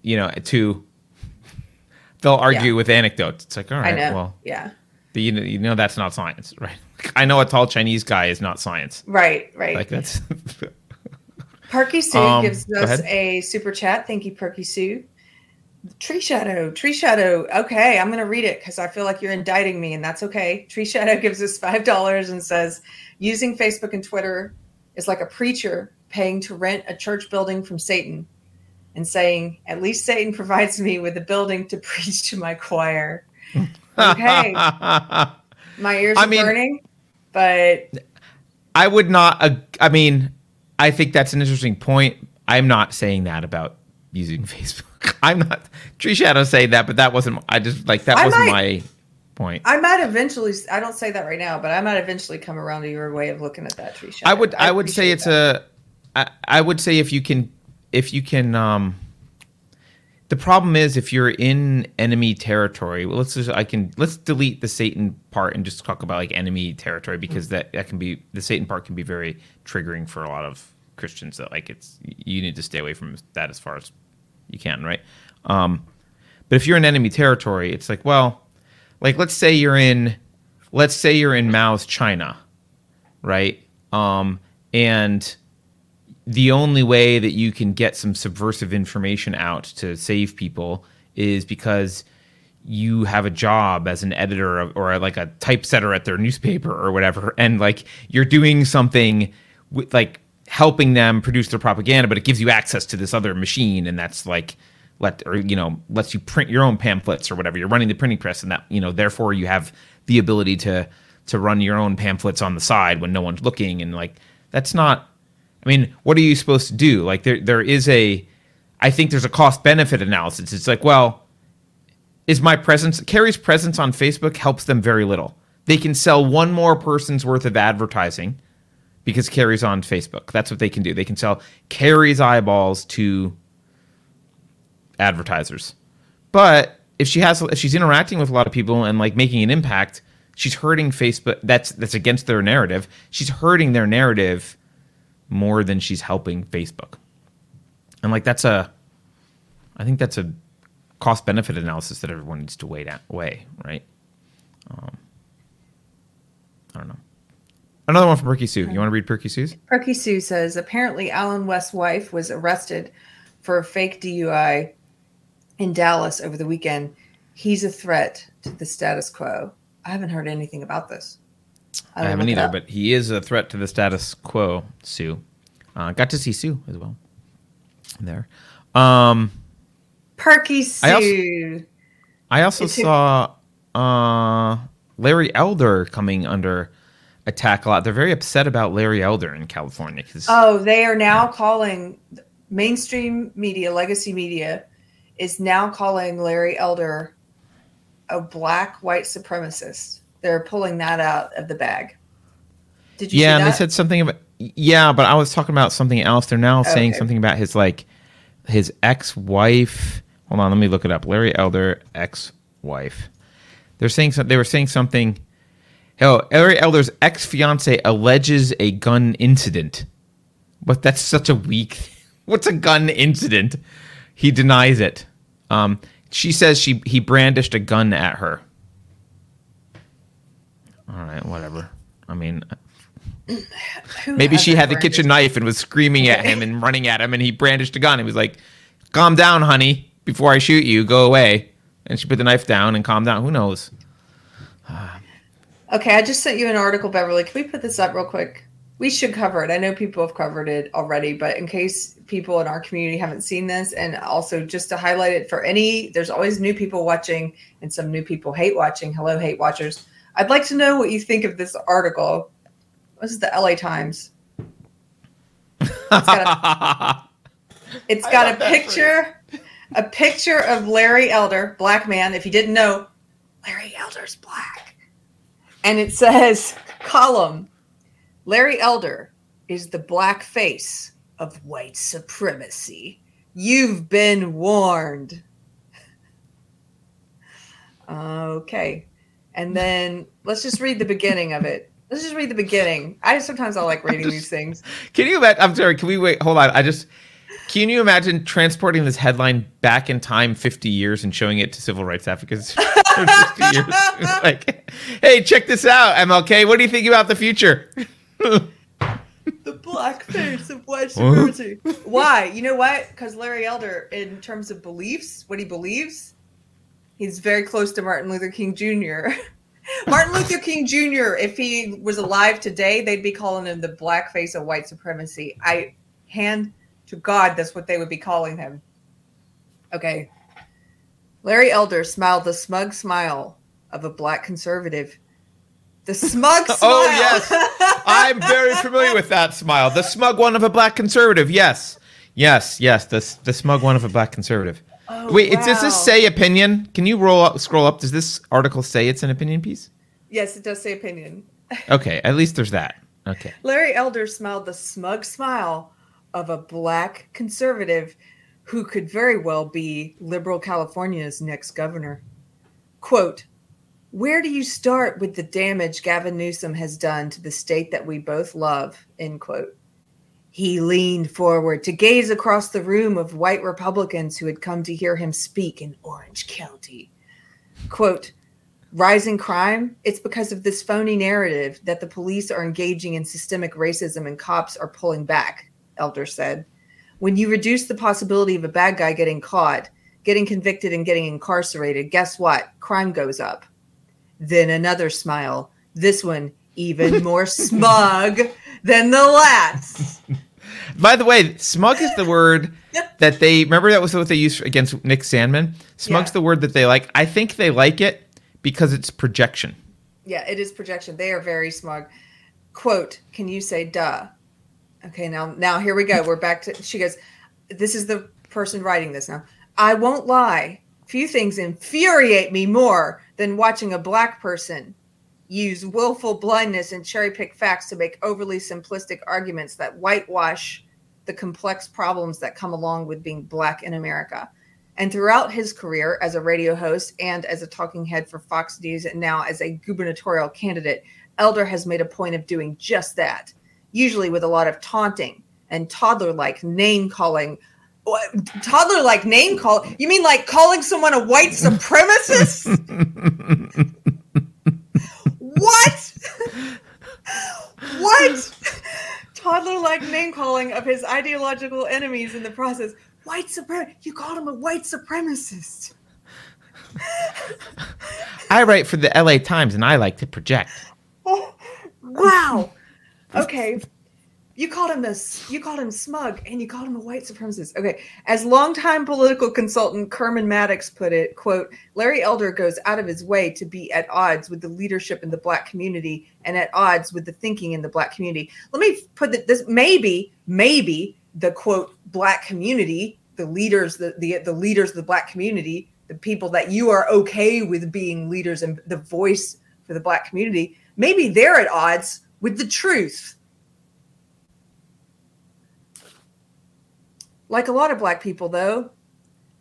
you know, to they'll argue Yeah. with anecdotes. It's like, all right, well, yeah. but you know, you know that's not science, right? I know a tall Chinese guy is not science. Right, right. Like that's Perky Sue Um, gives us a super chat. Thank you, Perky Sue. Tree Shadow, Tree Shadow. Okay, I'm going to read it because I feel like you're indicting me, and that's okay. Tree Shadow gives us $5 and says, using Facebook and Twitter is like a preacher paying to rent a church building from Satan and saying, at least Satan provides me with a building to preach to my choir. Okay. My ears I are mean- burning, but I would not. Uh, I mean, I think that's an interesting point. I'm not saying that about using Facebook. I'm not. Tree Shadow say that, but that wasn't. I just like that I wasn't might- my point. I might eventually. I don't say that right now, but I might eventually come around to your way of looking at that tree shadow. I would. I, would say it's that. a. I, I would say if you can, if you can. um The problem is if you're in enemy territory. Well, let's just. I can. Let's delete the Satan part and just talk about like enemy territory because that that can be the Satan part can be very triggering for a lot of Christians. That like it's you need to stay away from that as far as you can, right? Um, but if you're in enemy territory, it's like well, like let's say you're in let's say you're in Mao's China, right? Um, and the only way that you can get some subversive information out to save people is because you have a job as an editor or like a typesetter at their newspaper or whatever and like you're doing something with like helping them produce their propaganda but it gives you access to this other machine and that's like let or you know lets you print your own pamphlets or whatever. You're running the printing press and that you know therefore you have the ability to to run your own pamphlets on the side when no one's looking and like that's not i mean what are you supposed to do? Like there there is a i think there's a cost benefit analysis. It's like well is my presence Keri's presence on Facebook helps them very little. They can sell one more person's worth of advertising because Keri's on Facebook. That's what they can do. They can sell Keri's eyeballs to advertisers. But if she has if she's interacting with a lot of people and like making an impact, she's hurting Facebook. That's that's against their narrative. She's hurting their narrative more than she's helping Facebook. And like that's a I think that's a cost benefit analysis that everyone needs to weigh, weigh right? Um, I don't know. Another one from Perky Sue. You want to read Perky Sue's? Perky Sue says apparently Allen West's wife was arrested for a fake DUI in Dallas over the weekend. He's a threat to the status quo. I haven't heard anything about this. I, I haven't either, but he is a threat to the status quo, Sue. Uh, got to see Sue as well there. Um, Perky Sue. I also, I also saw uh, Larry Elder coming under attack a lot. They're very upset about Larry Elder in California. Oh, they are now yeah. calling mainstream media, legacy media, is now calling Larry Elder a black white supremacist. They're pulling that out of the bag. Did you? Yeah, and they said something about. Yeah, but I was talking about something else. They're now saying okay. something about his like his ex-wife Hold on, let me look it up. Larry Elder, ex-wife. They're saying so, they were saying something. Hell, Larry Elder's ex-fiance alleges a gun incident. But that's such a weak. What's a gun incident? He denies it. Um, she says she he brandished a gun at her. All right, whatever. I mean, maybe she had the kitchen knife and was screaming at him and running at him, and he brandished a gun. He was like, "Calm down, honey." before I shoot you, go away. And she put the knife down and calmed down. Who knows? okay, I just sent you an article, Beverly. Can we put this up real quick? We should cover it. I know people have covered it already, but in case people in our community haven't seen this, and also just to highlight it for any, there's always new people watching and some new people hate watching. Hello, hate watchers. I'd like to know what you think of this article. This is the LA Times. It's got a, it's got a picture a picture of Larry Elder, black man. If you didn't know, Larry Elder's black. And it says, column, Larry Elder is the black face of white supremacy. You've been warned. Okay. And then let's just read the beginning of it. Let's just read the beginning. I sometimes I like reading just, these things. Can you imagine? I'm sorry. Can we wait? Hold on. I just can you imagine transporting this headline back in time 50 years and showing it to civil rights advocates for 50 years? like, hey, check this out, MLK. What do you think about the future? the black face of white supremacy. Why? You know what? Because Larry Elder, in terms of beliefs, what he believes, he's very close to Martin Luther King Jr. Martin Luther King Jr., if he was alive today, they'd be calling him the black face of white supremacy. I hand to God, that's what they would be calling him. Okay. Larry Elder smiled the smug smile of a black conservative. The smug oh, smile. oh, yes. I'm very familiar with that smile. The smug one of a black conservative. Yes. Yes, yes. The, the smug one of a black conservative. Oh, Wait, wow. does this say opinion? Can you roll up, scroll up? Does this article say it's an opinion piece? Yes, it does say opinion. okay, at least there's that. Okay. Larry Elder smiled the smug smile of a black conservative who could very well be liberal California's next governor. Quote, where do you start with the damage Gavin Newsom has done to the state that we both love? End quote. He leaned forward to gaze across the room of white Republicans who had come to hear him speak in Orange County. Quote, rising crime, it's because of this phony narrative that the police are engaging in systemic racism and cops are pulling back, Elder said. When you reduce the possibility of a bad guy getting caught, getting convicted, and getting incarcerated, guess what? Crime goes up. Then another smile. This one even more smug than the last. By the way, smug is the word that they remember that was what they used against Nick Sandmann. Smug's Yeah. the word that they like. I think they like it because it's projection. Yeah, it is projection. They are very smug. Quote, can you say duh? Okay, now now here we go. We're back to she goes, This is the person writing this now. I won't lie. Few things infuriate me more than watching a black person use willful blindness and cherry pick facts to make overly simplistic arguments that whitewash the complex problems that come along with being black in America. And throughout his career as a radio host and as a talking head for Fox News and now as a gubernatorial candidate, Elder has made a point of doing just that, usually with a lot of taunting and toddler like name calling. Toddler like name call? You mean like calling someone a white supremacist? what? what? Toddler like name calling of his ideological enemies in the process. White supremacist. You called him a white supremacist. I write for the LA Times and I like to project. Oh, wow. Okay. You called him this. You called him smug, and you called him a white supremacist. Okay. As longtime political consultant Kerman Maddox put it, "quote Larry Elder goes out of his way to be at odds with the leadership in the black community and at odds with the thinking in the black community." Let me put this: maybe, maybe the quote black community, the leaders, the the, the leaders of the black community, the people that you are okay with being leaders and the voice for the black community, maybe they're at odds with the truth. Like a lot of black people, though,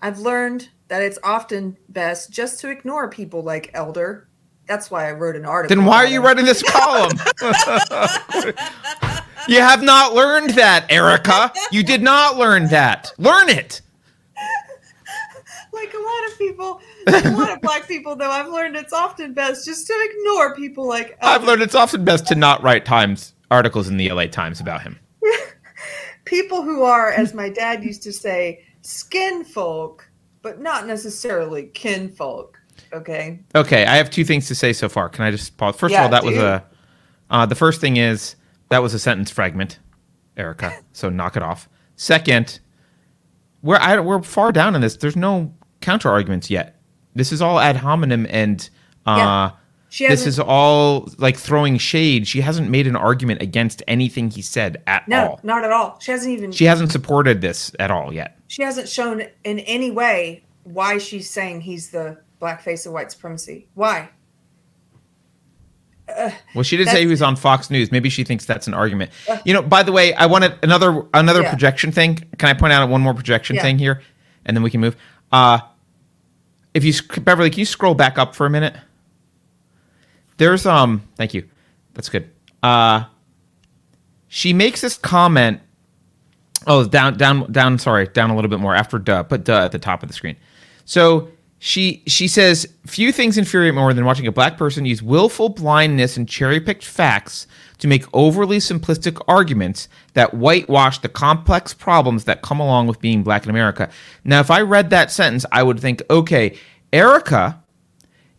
I've learned that it's often best just to ignore people like Elder. That's why I wrote an article. Then why are you writing this column? you have not learned that, Erika. You did not learn that. Learn it. Like a lot of people, like a lot of black people, though, I've learned it's often best just to ignore people like I've learned it's often best to not write Times articles in the LA Times about him. people who are, as my dad used to say, skin folk, but not necessarily kin folk. Okay. Okay, I have two things to say so far. Can I just pause? First Yeah, of all, that was a. Uh, the first thing is that was a sentence fragment, Erika. So knock it off. Second, we're I, we're far down in this. There's no counter arguments yet. This is all ad hominem, and uh, Yeah. This is all like throwing shade. She hasn't made an argument against anything he said at No, all. No, not at all. She hasn't even She hasn't supported this at all yet. she hasn't shown in any way why she's saying he's the black face of white supremacy. Why? Well, she did say he was on Fox News. Maybe she thinks that's an argument. You know, by the way, I wanted another another Yeah. projection thing. Can I point out one more projection Yeah. thing here, and then we can move. Uh if you Beverly, can you scroll back up for a minute? There's um, thank you. That's good. Uh she makes this comment. Oh, down, down, down. Sorry, down a little bit more after duh, but duh at the top of the screen. So she she says, "Few things infuriate more than watching a black person use willful blindness and cherry picked facts to make overly simplistic arguments that whitewash the complex problems that come along with being black in America." Now, if I read that sentence, I would think, okay, Erika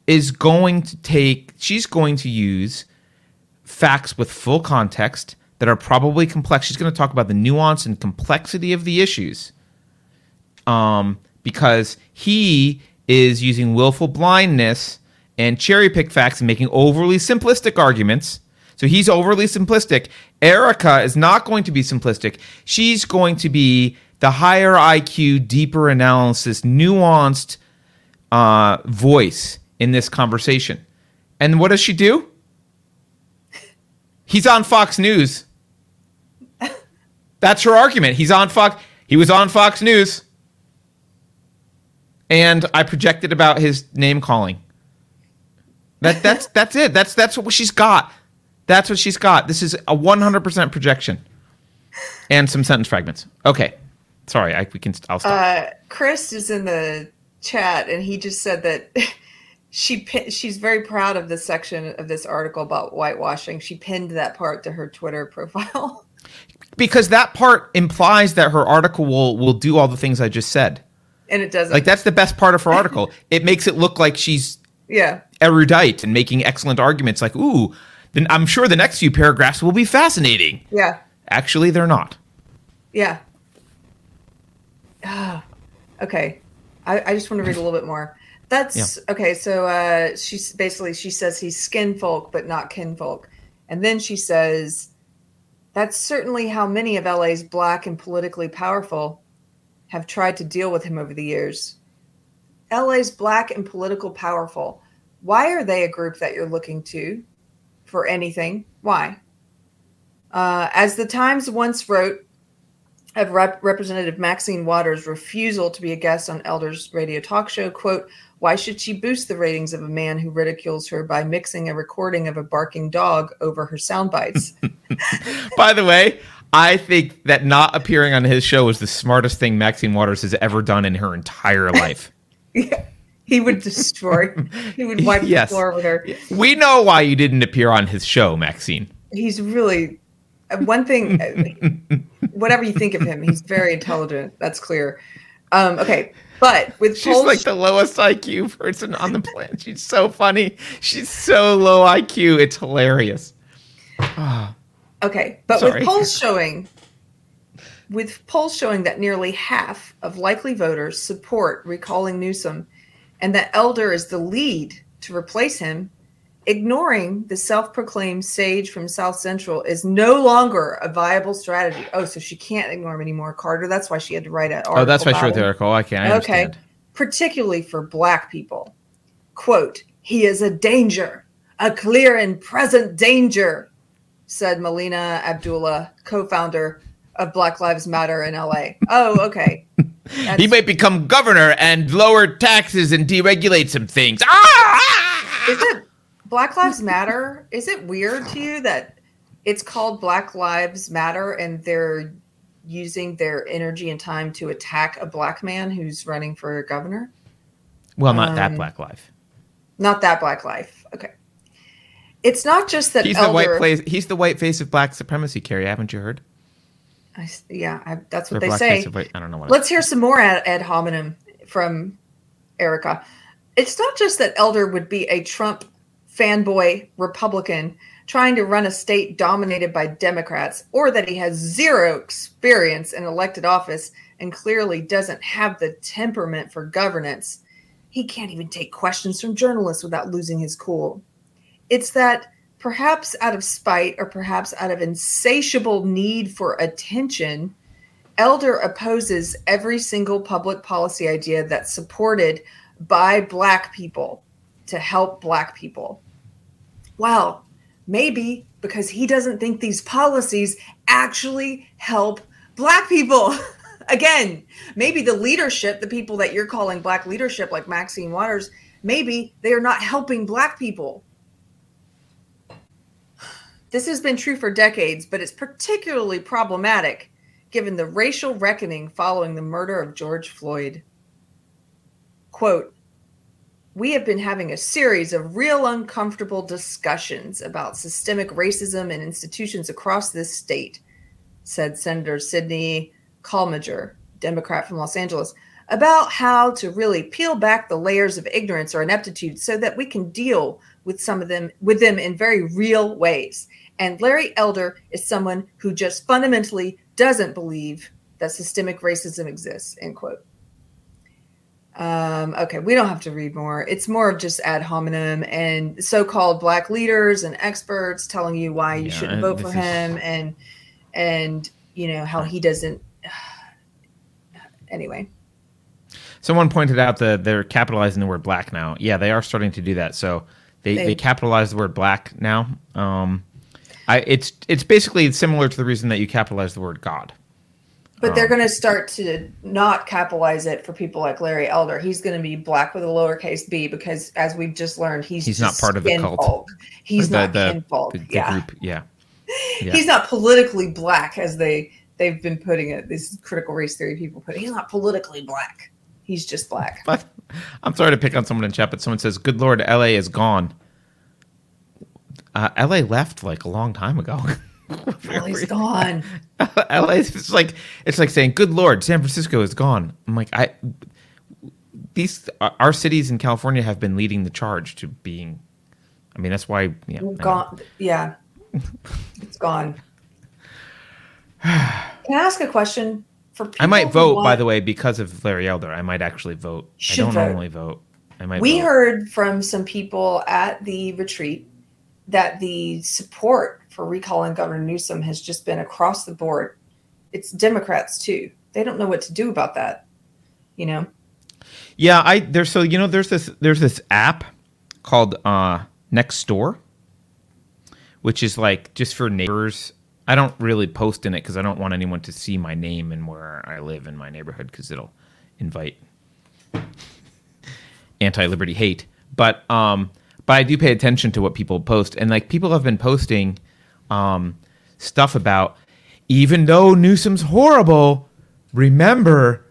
is going to take, she's going to use facts with full context that are probably complex. She's going to talk about the nuance and complexity of the issues. Um, because he is using willful blindness and cherry pick facts and making overly simplistic arguments. So he's overly simplistic. Erika is not going to be simplistic. She's going to be the higher IQ, deeper analysis, nuanced uh, voice in this conversation. And what does she do? He's on Fox News. That's her argument. He's on Fox. He was on Fox News. And I projected about his name calling. That that's that's it. That's that's what she's got. That's what she's got. This is a 100% projection. And some sentence fragments. Okay. Sorry, I we can I'll stop. Uh, Chris is in the chat and he just said that she she's very proud of this section of this article about whitewashing. She pinned that part to her Twitter profile. because that part implies that her article will will do all the things I just said. And it doesn't. Like that's the best part of her article. it makes it look like she's yeah. erudite and making excellent arguments. Like, ooh, then I'm sure the next few paragraphs will be fascinating. Yeah. Actually, they're not. Yeah. Ah, okay. I, I just want to read a little bit more. That's okay. So uh, she's basically she says he's skin folk but not kinfolk, and then she says that's certainly how many of LA's black and politically powerful have tried to deal with him over the years. LA's black and political powerful. Why are they a group that you're looking to for anything? Why? Uh, as the Times once wrote of Rep- Representative Maxine Waters' refusal to be a guest on Elder's radio talk show, quote, why should she boost the ratings of a man who ridicules her by mixing a recording of a barking dog over her sound bites? By the way, I think that not appearing on his show was the smartest thing Maxine Waters has ever done in her entire life. yeah, he would destroy. He would wipe Yes. the floor with her. we know why you didn't appear on his show, Maxine. He's really uh, one thing. uh, whatever you think of him, he's very intelligent. That's clear. Um, okay, but with She's Polish, like the lowest IQ person on the planet. She's so funny. She's so low IQ. It's hilarious. Okay, but Sorry. with polls showing, with polls showing that nearly half of likely voters support recalling Newsom, and that Elder is the lead to replace him, ignoring the self-proclaimed sage from South Central is no longer a viable strategy. Oh, so she can't ignore him anymore, Carter. That's why she had to write an article. Oh, that's why she wrote the article. I okay particularly for black people quote he is a danger a clear and present danger said melina abdullah co-founder of black lives matter in la oh okay He That's- might become governor and lower taxes and deregulate some things. Ah! is it black lives matter is it weird to you that it's called black lives matter and they're using their energy and time to attack a black man who's running for governor Well, not that Um, black life. Not that black life. Okay. It's not just that He's elder. the white place. He's the white face of black supremacy. Keri, haven't you heard? I yeah, I, that's what they black say. of. I don't know what. Let's hear some more ad, ad hominem from Erika. It's not just that Elder would be a Trump fanboy Republican trying to run a state dominated by Democrats, or that he has zero experience in elected office and clearly doesn't have the temperament for governance. He can't even take questions from journalists without losing his cool. It's that perhaps out of spite or perhaps out of insatiable need for attention, Elder opposes every single public policy idea that's supported by Black people to help Black people. Well, maybe because he doesn't think these policies actually help Black people. Again, maybe the leadership, the people that you're calling Black leadership, like Maxine Waters, maybe they are not helping Black people. This has been true for decades, but it's particularly problematic given the racial reckoning following the murder of George Floyd. Quote, we have been having a series of real uncomfortable discussions about systemic racism in institutions across this state, said Senator Sydney Kamlager, Democrat from Los Angeles, about how to really peel back the layers of ignorance or ineptitude so that we can deal with some of them with them in very real ways. And Larry Elder is someone who just fundamentally doesn't believe that systemic racism exists. End quote. Um, okay, we don't have to read more. It's more of just ad hominem and so-called black leaders and experts telling you why you Yeah, shouldn't vote for is- him and and you know how he doesn't. Anyway, Someone pointed out that they're capitalizing the word black now. Yeah, they are starting to do that. So they, They- they, capitalize the word black now. Um, I it's it's basically similar to the reason that you capitalize the word God. but they're Um, going to start to not capitalize it for people like Larry Elder. He's going to be black with a lowercase b because, as we've just learned, he's He's not part of the cult. folk. He's the, not the, kinfolk. the, the yeah. group. Yeah. Yeah. he's not politically black as they they've been putting it. These critical race theory people put. it. He's not politically black. He's just black. But I'm sorry to pick on someone in chat, but someone says, "Good Lord, L.A. is gone." Uh, L.A. left like a long time ago. He's gone. LA is it's like it's like saying, "Good Lord, San Francisco is gone." I'm like, I these our cities in California have been leading the charge to being. I mean, that's why. Yeah, I. Gone. Yeah, it's gone. Can I ask a question? For people I might vote, by the way, because of Larry Elder. I might actually vote. I Should don't vote. normally vote. I might. We vote. heard from some people at the retreat that the support for recalling Governor Newsom has just been across the board. It's Democrats too. They don't know what to do about that. You know, Yeah, I there's so you know there's this there's this app called uh Next Door, which is like just for neighbors. I don't really post in it because I don't want anyone to see my name and where I live in my neighborhood because it'll invite anti-liberty hate. But um, but I do pay attention to what people post, and like people have been posting um stuff about even though Newsom's horrible, remember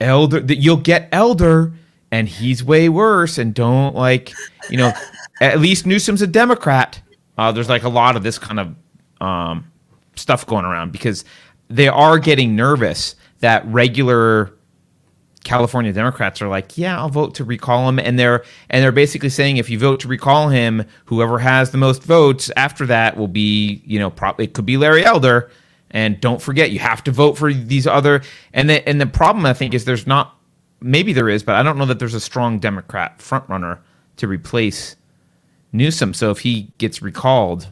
elder that you'll get elder and he's way worse and don't like you know at least newsom's a democrat. Uh, there's like a lot of this kind of um, stuff going around because they are getting nervous that regular california democrats are like yeah i'll vote to recall him and they're and they're basically saying if you vote to recall him whoever has the most votes after that will be you know probably it could be larry elder and don't forget you have to vote for these other and the and the problem i think is there's not maybe there is but i don't know that there's a strong democrat front runner to replace newsom so if he gets recalled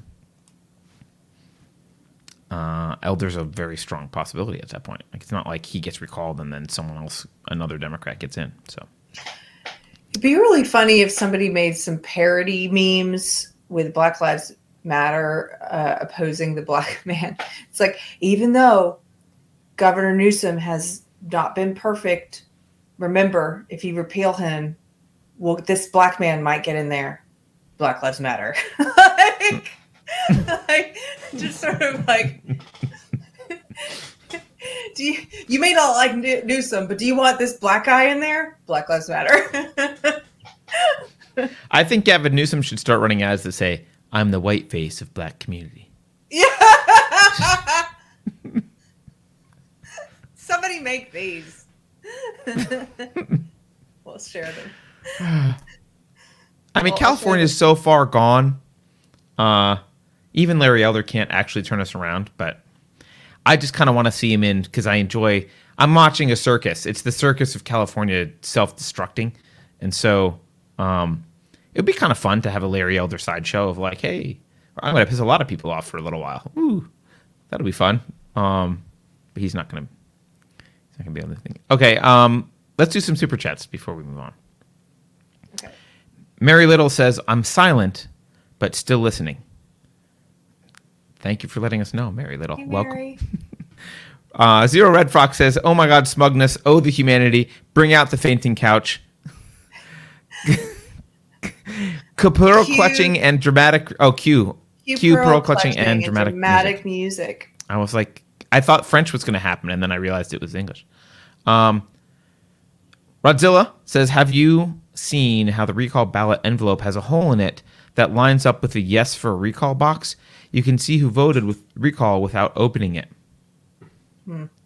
uh, elder's a very strong possibility at that point like it's not like he gets recalled and then someone else another democrat gets in so it'd be really funny if somebody made some parody memes with Black Lives Matter uh, opposing the black man. It's like even though Governor Newsom has not been perfect, remember if you repeal him, well, this black man might get in there. Black Lives Matter. like, like, just sort of like. Do you, you may not like New- Newsom, but do you want this black guy in there? Black Lives Matter. i think gavin newsom should start running ads that say i'm the white face of black community yeah. Somebody make these. we'll share them. I mean, Well, California is so far gone. Uh, even Larry Elder can't actually turn us around, but I just kind of want to see him in because I enjoy. I'm watching a circus. It's the circus of California self-destructing, and so um, it'd be kind of fun to have a Larry Elder sideshow of like, hey, I'm going to piss a lot of people off for a little while. Ooh, that'll be fun. Um, but he's not going to. He's not going to be able to think. Okay, um, let's do some super chats before we move on. Okay. Mary Little says, I'm silent, but still listening. Thank you for letting us know, Mary Little. Hey, Welcome. Mary. Uh, Zero Red Fox says, Oh my God, smugness. Oh, the humanity. Bring out the fainting couch. Cue- clutching and dramatic. Oh, Q. Cue Cue pearl pearl clutching and dramatic. dramatic music. music. I was like, I thought French was going to happen, and then I realized it was English. Um, Rodzilla says, Have you seen how the recall ballot envelope has a hole in it that lines up with the yes for a recall box? You can see who voted with recall without opening it.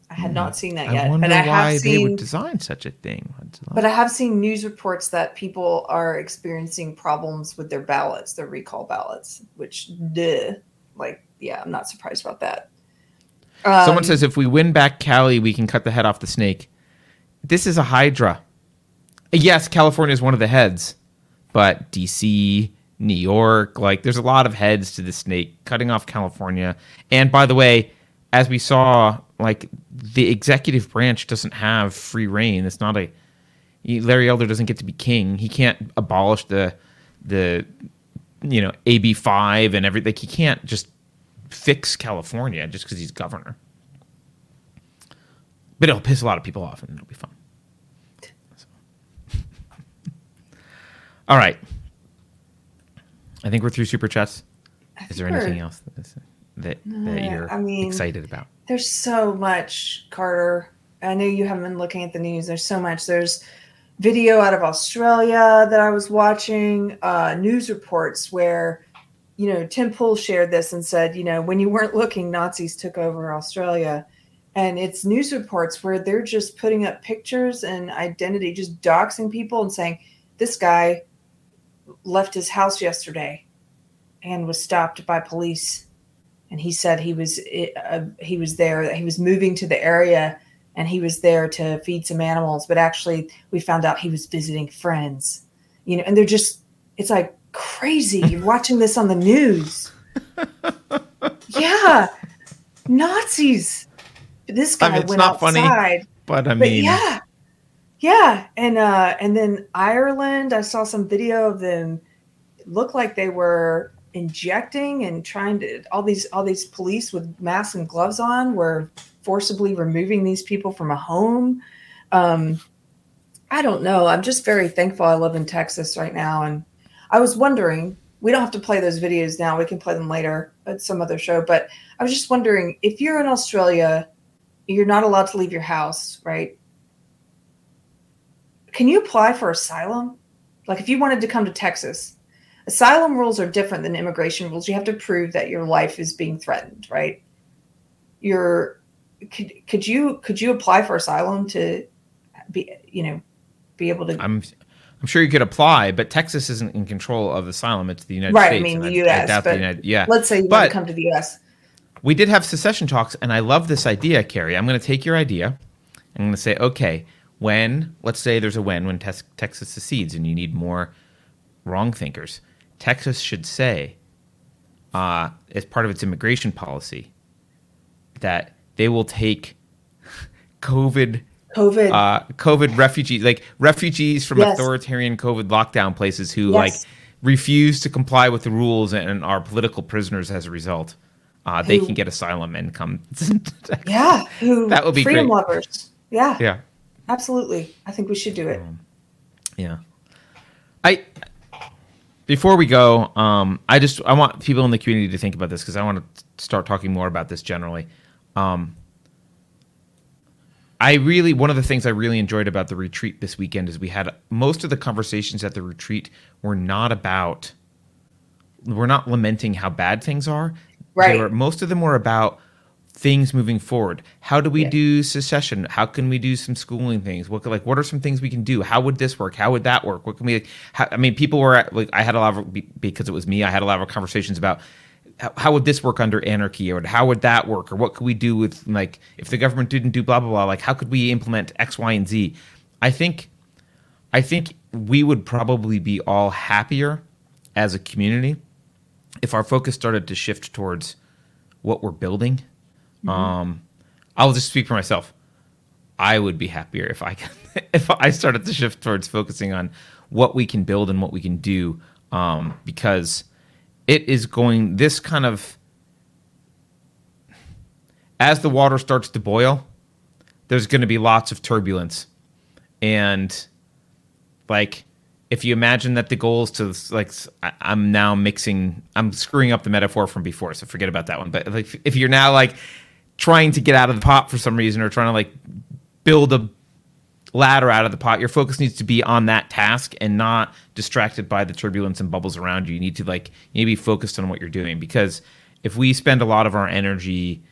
I had not seen that I yet, wonder but I why have they would design such a thing. But I have seen news reports that people are experiencing problems with their ballots, their recall ballots, which, duh, like, yeah, I'm not surprised about that. Someone Um, says, If we win back Cali, we can cut the head off the snake. This is a Hydra. Yes, California is one of the heads, but DC, New York, like there's a lot of heads to the snake. Cutting off California, and by the way, as we saw, like the executive branch doesn't have free reign. It's not a Larry Elder doesn't get to be king. He can't abolish the the you know AB five and everything. Like he can't just fix California just because he's governor. But it'll piss a lot of people off, and it'll be fun. All right. I think we're through super chats. Is there anything else that, that, that No, you're I mean- excited about? There's so much, Carter. I know you haven't been looking at the news. There's so much. There's video out of Australia that I was watching, uh, news reports where, you know, Tim Pool shared this and said, you know, when you weren't looking, Nazis took over Australia. And it's news reports where they're just putting up pictures and identity, just doxing people and saying, this guy left his house yesterday and was stopped by police. And he said he was uh, he was there. He was moving to the area and he was there to feed some animals. But actually we found out he was visiting friends. You know and they're just it's like crazy. You're watching this on the news. Yeah. Nazis. This guy I mean, went outside funny, but i mean but yeah yeah and uh and then ireland i saw some video of them Looked like they were injecting and trying to all these all these police with masks and gloves on were forcibly removing these people from a home. Um, I don't know. I'm just very thankful I live in Texas right now. And I was wondering, we don't have to play those videos now. We can play them later at some other show. But I was just wondering if you're in Australia, you're not allowed to leave your house, right? Can you apply for asylum? Like if you wanted to come to Texas, asylum rules are different than immigration rules. You have to prove that your life is being threatened, right? You're could could you could you apply for asylum to be you know be able to i'm i'm sure you could apply but texas isn't in control of asylum it's the united right, states Right, i mean the us I, I but United, yeah let's say you but want to come to the us we did have secession talks and i love this idea Keri i'm going to take your idea i'm going to say okay when let's say there's a when when te- texas secedes and you need more wrong thinkers texas should say uh, as part of its immigration policy that they will take COVID COVID uh, COVID refugees like refugees from yes. authoritarian COVID lockdown places who yes. like refuse to comply with the rules and are political prisoners as a result. Uh, who, they can get asylum and come. yeah, who that would be freedom great. lovers. Yeah, yeah, absolutely. I think we should do it. Um, yeah, I. Before we go, um, I just I want people in the community to think about this because I want to start talking more about this generally. Um, I really one of the things I really enjoyed about the retreat this weekend is we had most of the conversations at the retreat were not about we're not lamenting how bad things are. Right. Were, most of them were about things moving forward. How do we yeah. do secession? How can we do some schooling things? What like what are some things we can do? How would this work? How would that work? What can we? How, I mean, people were at, like I had a lot of because it was me. I had a lot of conversations about how would this work under anarchy or how would that work or what could we do with like if the government didn't do blah blah blah like how could we implement x y and z i think i think we would probably be all happier as a community if our focus started to shift towards what we're building mm-hmm. um i'll just speak for myself. I would be happier if i if i started to shift towards focusing on what we can build and what we can do um because it is going this kind of as the water starts to boil there's going to be lots of turbulence. And like if you imagine that the goal is to like i'm now mixing i'm screwing up the metaphor from before so forget about that one. But like if you're now like trying to get out of the pot for some reason or trying to like build a ladder out of the pot. Your focus needs to be on that task and not distracted by the turbulence and bubbles around you. You need to like you need to be focused on what you're doing because if we spend a lot of our energy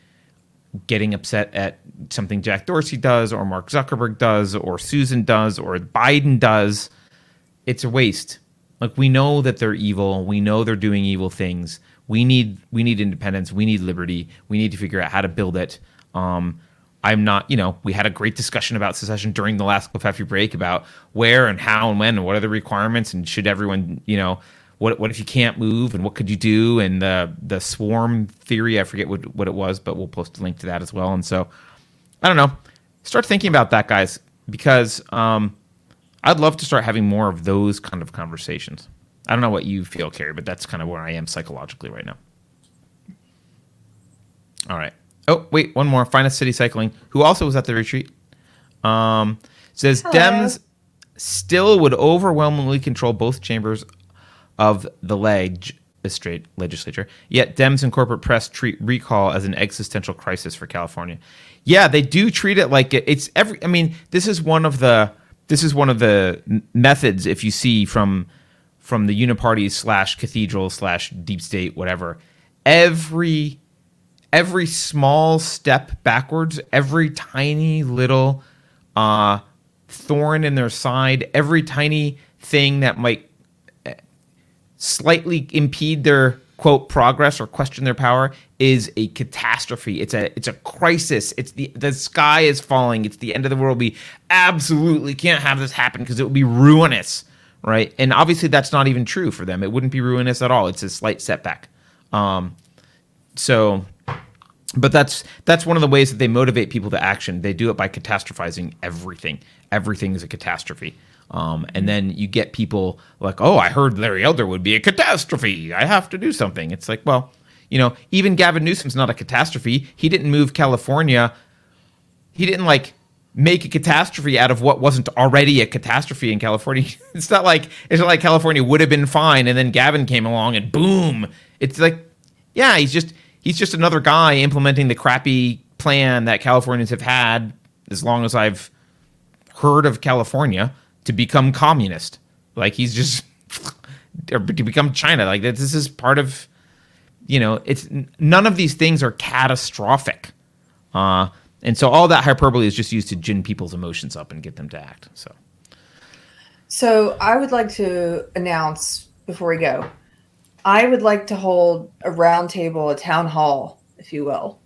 getting upset at something Jack Dorsey does or Mark Zuckerberg does or Susan does or Biden does, it's a waste. Like we know that they're evil, we know they're doing evil things. We need we need independence, we need liberty. We need to figure out how to build it. Um, I'm not, you know, we had a great discussion about secession during the last Covfefe break about where and how and when and what are the requirements and should everyone, you know, what what if you can't move and what could you do and the the swarm theory, I forget what what it was, but we'll post a link to that as well. And so I don't know. Start thinking about that, guys, because um, I'd love to start having more of those kind of conversations. I don't know what you feel, Keri, but that's kind of where I am psychologically right now. All right. Oh, wait, one more. Finest City Cycling, who also was at the retreat, um, says Hello. Dems still would overwhelmingly control both chambers of the leg. legislature. Yet Dems and corporate press treat recall as an existential crisis for California. Yeah, they do treat it like it, it's every. I mean, this is one of the this is one of the methods if you see from from the uniparty slash cathedral slash deep state whatever every every small step backwards every tiny little uh, thorn in their side every tiny thing that might eh, slightly impede their quote progress or question their power is a catastrophe. It's a it's a crisis. It's the the sky is falling. It's the end of the world. We absolutely can't have this happen because it would be ruinous, right? And obviously that's not even true for them. It wouldn't be ruinous at all. It's a slight setback. Um, so but that's that's one of the ways that they motivate people to action. They do it by catastrophizing everything. Everything is a catastrophe. Um, and then you get people like, oh, I heard Larry Elder would be a catastrophe. I have to do something. It's like, well, you know, even Gavin Newsom's not a catastrophe. He didn't move California. He didn't like make a catastrophe out of what wasn't already a catastrophe in California. it's not like it's not like California would have been fine and then Gavin came along and boom. It's like, yeah, he's just he's just another guy implementing the crappy plan that Californians have had as long as I've heard of California to become communist. Like he's just or to become China. Like this is part of you know, it's none of these things are catastrophic. Uh, and so all that hyperbole is just used to gin people's emotions up and get them to act. So So I would like to announce before we go. I would like to hold a roundtable, a town hall, if you will,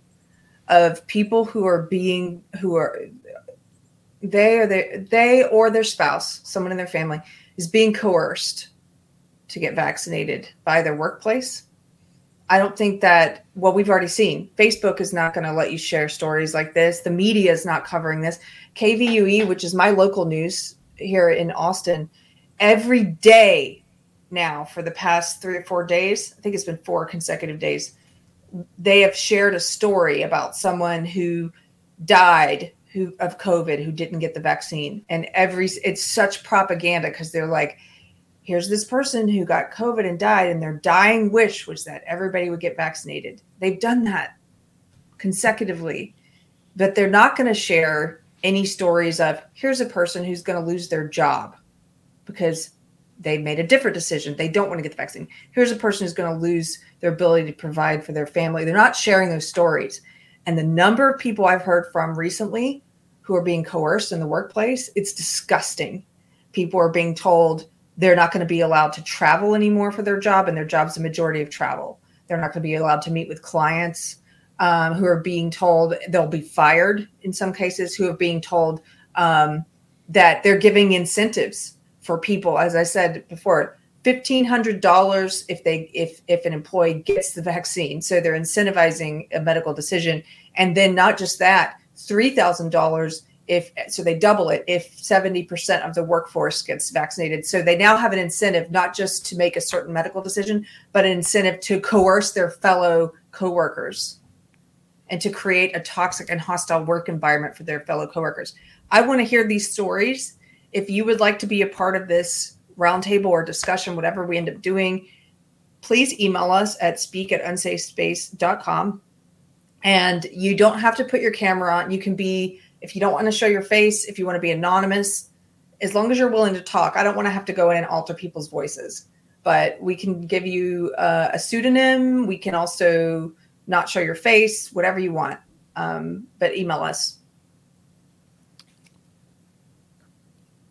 of people who are being who are they or they they or their spouse, someone in their family, is being coerced to get vaccinated by their workplace. I don't think that well, we've already seen Facebook is not going to let you share stories like this. The media is not covering this. KVUE, which is my local news here in Austin, every day now for the past three or four days, I think it's been four consecutive days, they have shared a story about someone who died who of COVID who didn't get the vaccine. And every it's such propaganda because they're like, here's this person who got COVID and died, and their dying wish was that everybody would get vaccinated. They've done that consecutively, but they're not going to share any stories of here's a person who's going to lose their job because they made a different decision. They don't want to get the vaccine. Here's a person who's going to lose their ability to provide for their family. They're not sharing those stories. And the number of people I've heard from recently who are being coerced in the workplace, it's disgusting. People are being told they're not going to be allowed to travel anymore for their job, and their job's a majority of travel. They're not going to be allowed to meet with clients um, who are being told they'll be fired in some cases, who are being told um, that they're giving incentives for people, as I said before, fifteen hundred dollars if they if if an employee gets the vaccine. So they're incentivizing a medical decision, and then not just that, three thousand dollars if so they double it if 70% of the workforce gets vaccinated. So they now have an incentive not just to make a certain medical decision but an incentive to coerce their fellow coworkers and to create a toxic and hostile work environment for their fellow coworkers. I want to hear these stories. If you would like to be a part of this roundtable or discussion whatever we end up doing please email us at speak at unsafespace.com and you don't have to put your camera on. You can be if you don't want to show your face if you want to be anonymous as long as you're willing to talk i don't want to have to go in and alter people's voices. But we can give you uh, a pseudonym we can also not show your face whatever you want um, but email us.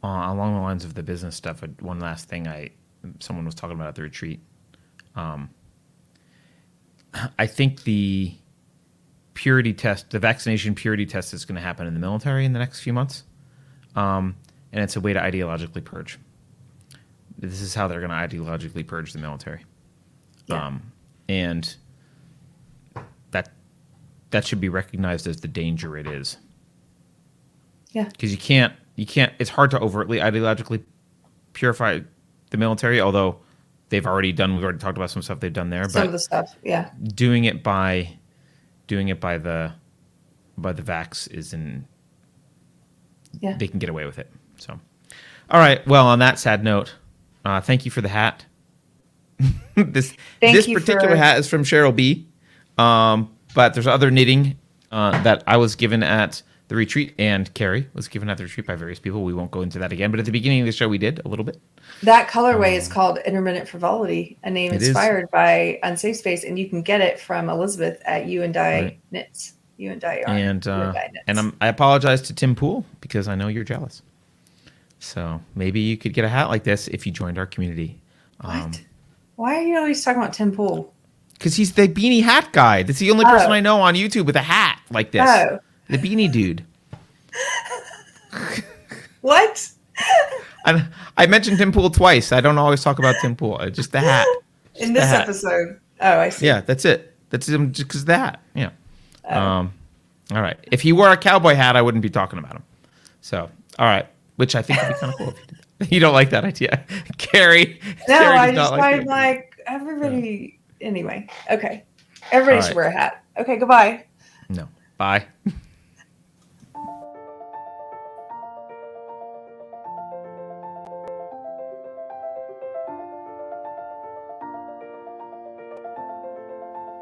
Uh, along the lines of the business stuff one last thing i someone was talking about at the retreat. Um, i think the purity test, the vaccination purity test is going to happen in the military in the next few months. Um, and it's a way to ideologically purge. This is how they're going to ideologically purge the military. Yeah. Um, and that that should be recognized as the danger it is. Yeah. Because you can't you can't it's hard to overtly ideologically purify the military, although they've already done we've already talked about some stuff they've done there. Some but of the stuff, yeah. Doing it by doing it by the by the vax is in yeah. they can get away with it. So all right, well on that sad note, uh, thank you for the hat. this Thank this particular for- hat is from Cheryl B. Um, but there's other knitting uh, that I was given at the retreat, and Keri was given at the retreat by various people. We won't go into that again. But at the beginning of the show, we did a little bit. That colorway is called Intermittent Frivolity, a name Um, It is. inspired by Unsafe Space, and you can get it from Elizabeth at You and Right. Knits. You and Die Yarn. and uh, and I'm, I apologize to Tim Pool because I know you're jealous. So maybe you could get a hat like this if you joined our community. what? Why are you always talking about Tim Pool? Because he's the beanie hat guy. That's the only person Oh. I know on YouTube with a hat like this. Oh. The beanie dude. What? And I mentioned Tim Pool twice. I don't always talk about Tim Pool. Uh, Just the hat. In this hat. episode. Oh, I see. Yeah, that's it. That's him just because the hat. Yeah. Oh. Um, all right. If he wore a cowboy hat, I wouldn't be talking about him. So, all right. Which I think would be kind of cool. If you, did you don't like that idea, Keri? No, Keri I just it. like everybody. Anyway, okay. Everybody All should wear a hat. Okay, goodbye. No. Bye.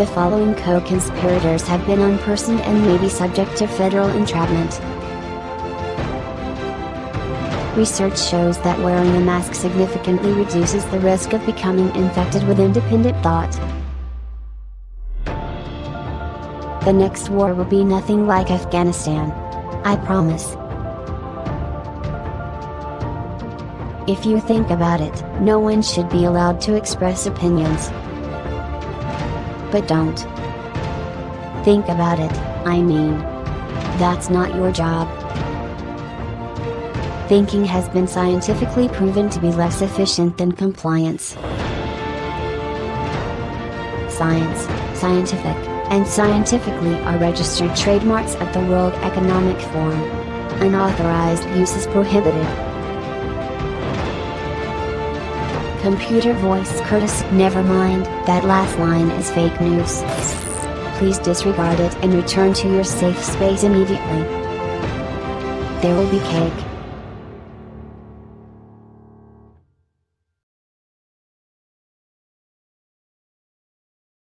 The following co-conspirators have been unpersoned and may be subject to federal entrapment. Research shows that wearing a mask significantly reduces the risk of becoming infected with independent thought. The next war will be nothing like Afghanistan. I promise. If you think about it, no one should be allowed to express opinions. But don't. Think about it, I mean. That's not your job. Thinking has been scientifically proven to be less efficient than compliance. Science, scientific, and scientifically are registered trademarks of the World Economic Forum. Unauthorized use is prohibited. Computer voice Curtis, never mind, that last line is fake news. Please disregard it and return to your safe space immediately. There will be cake.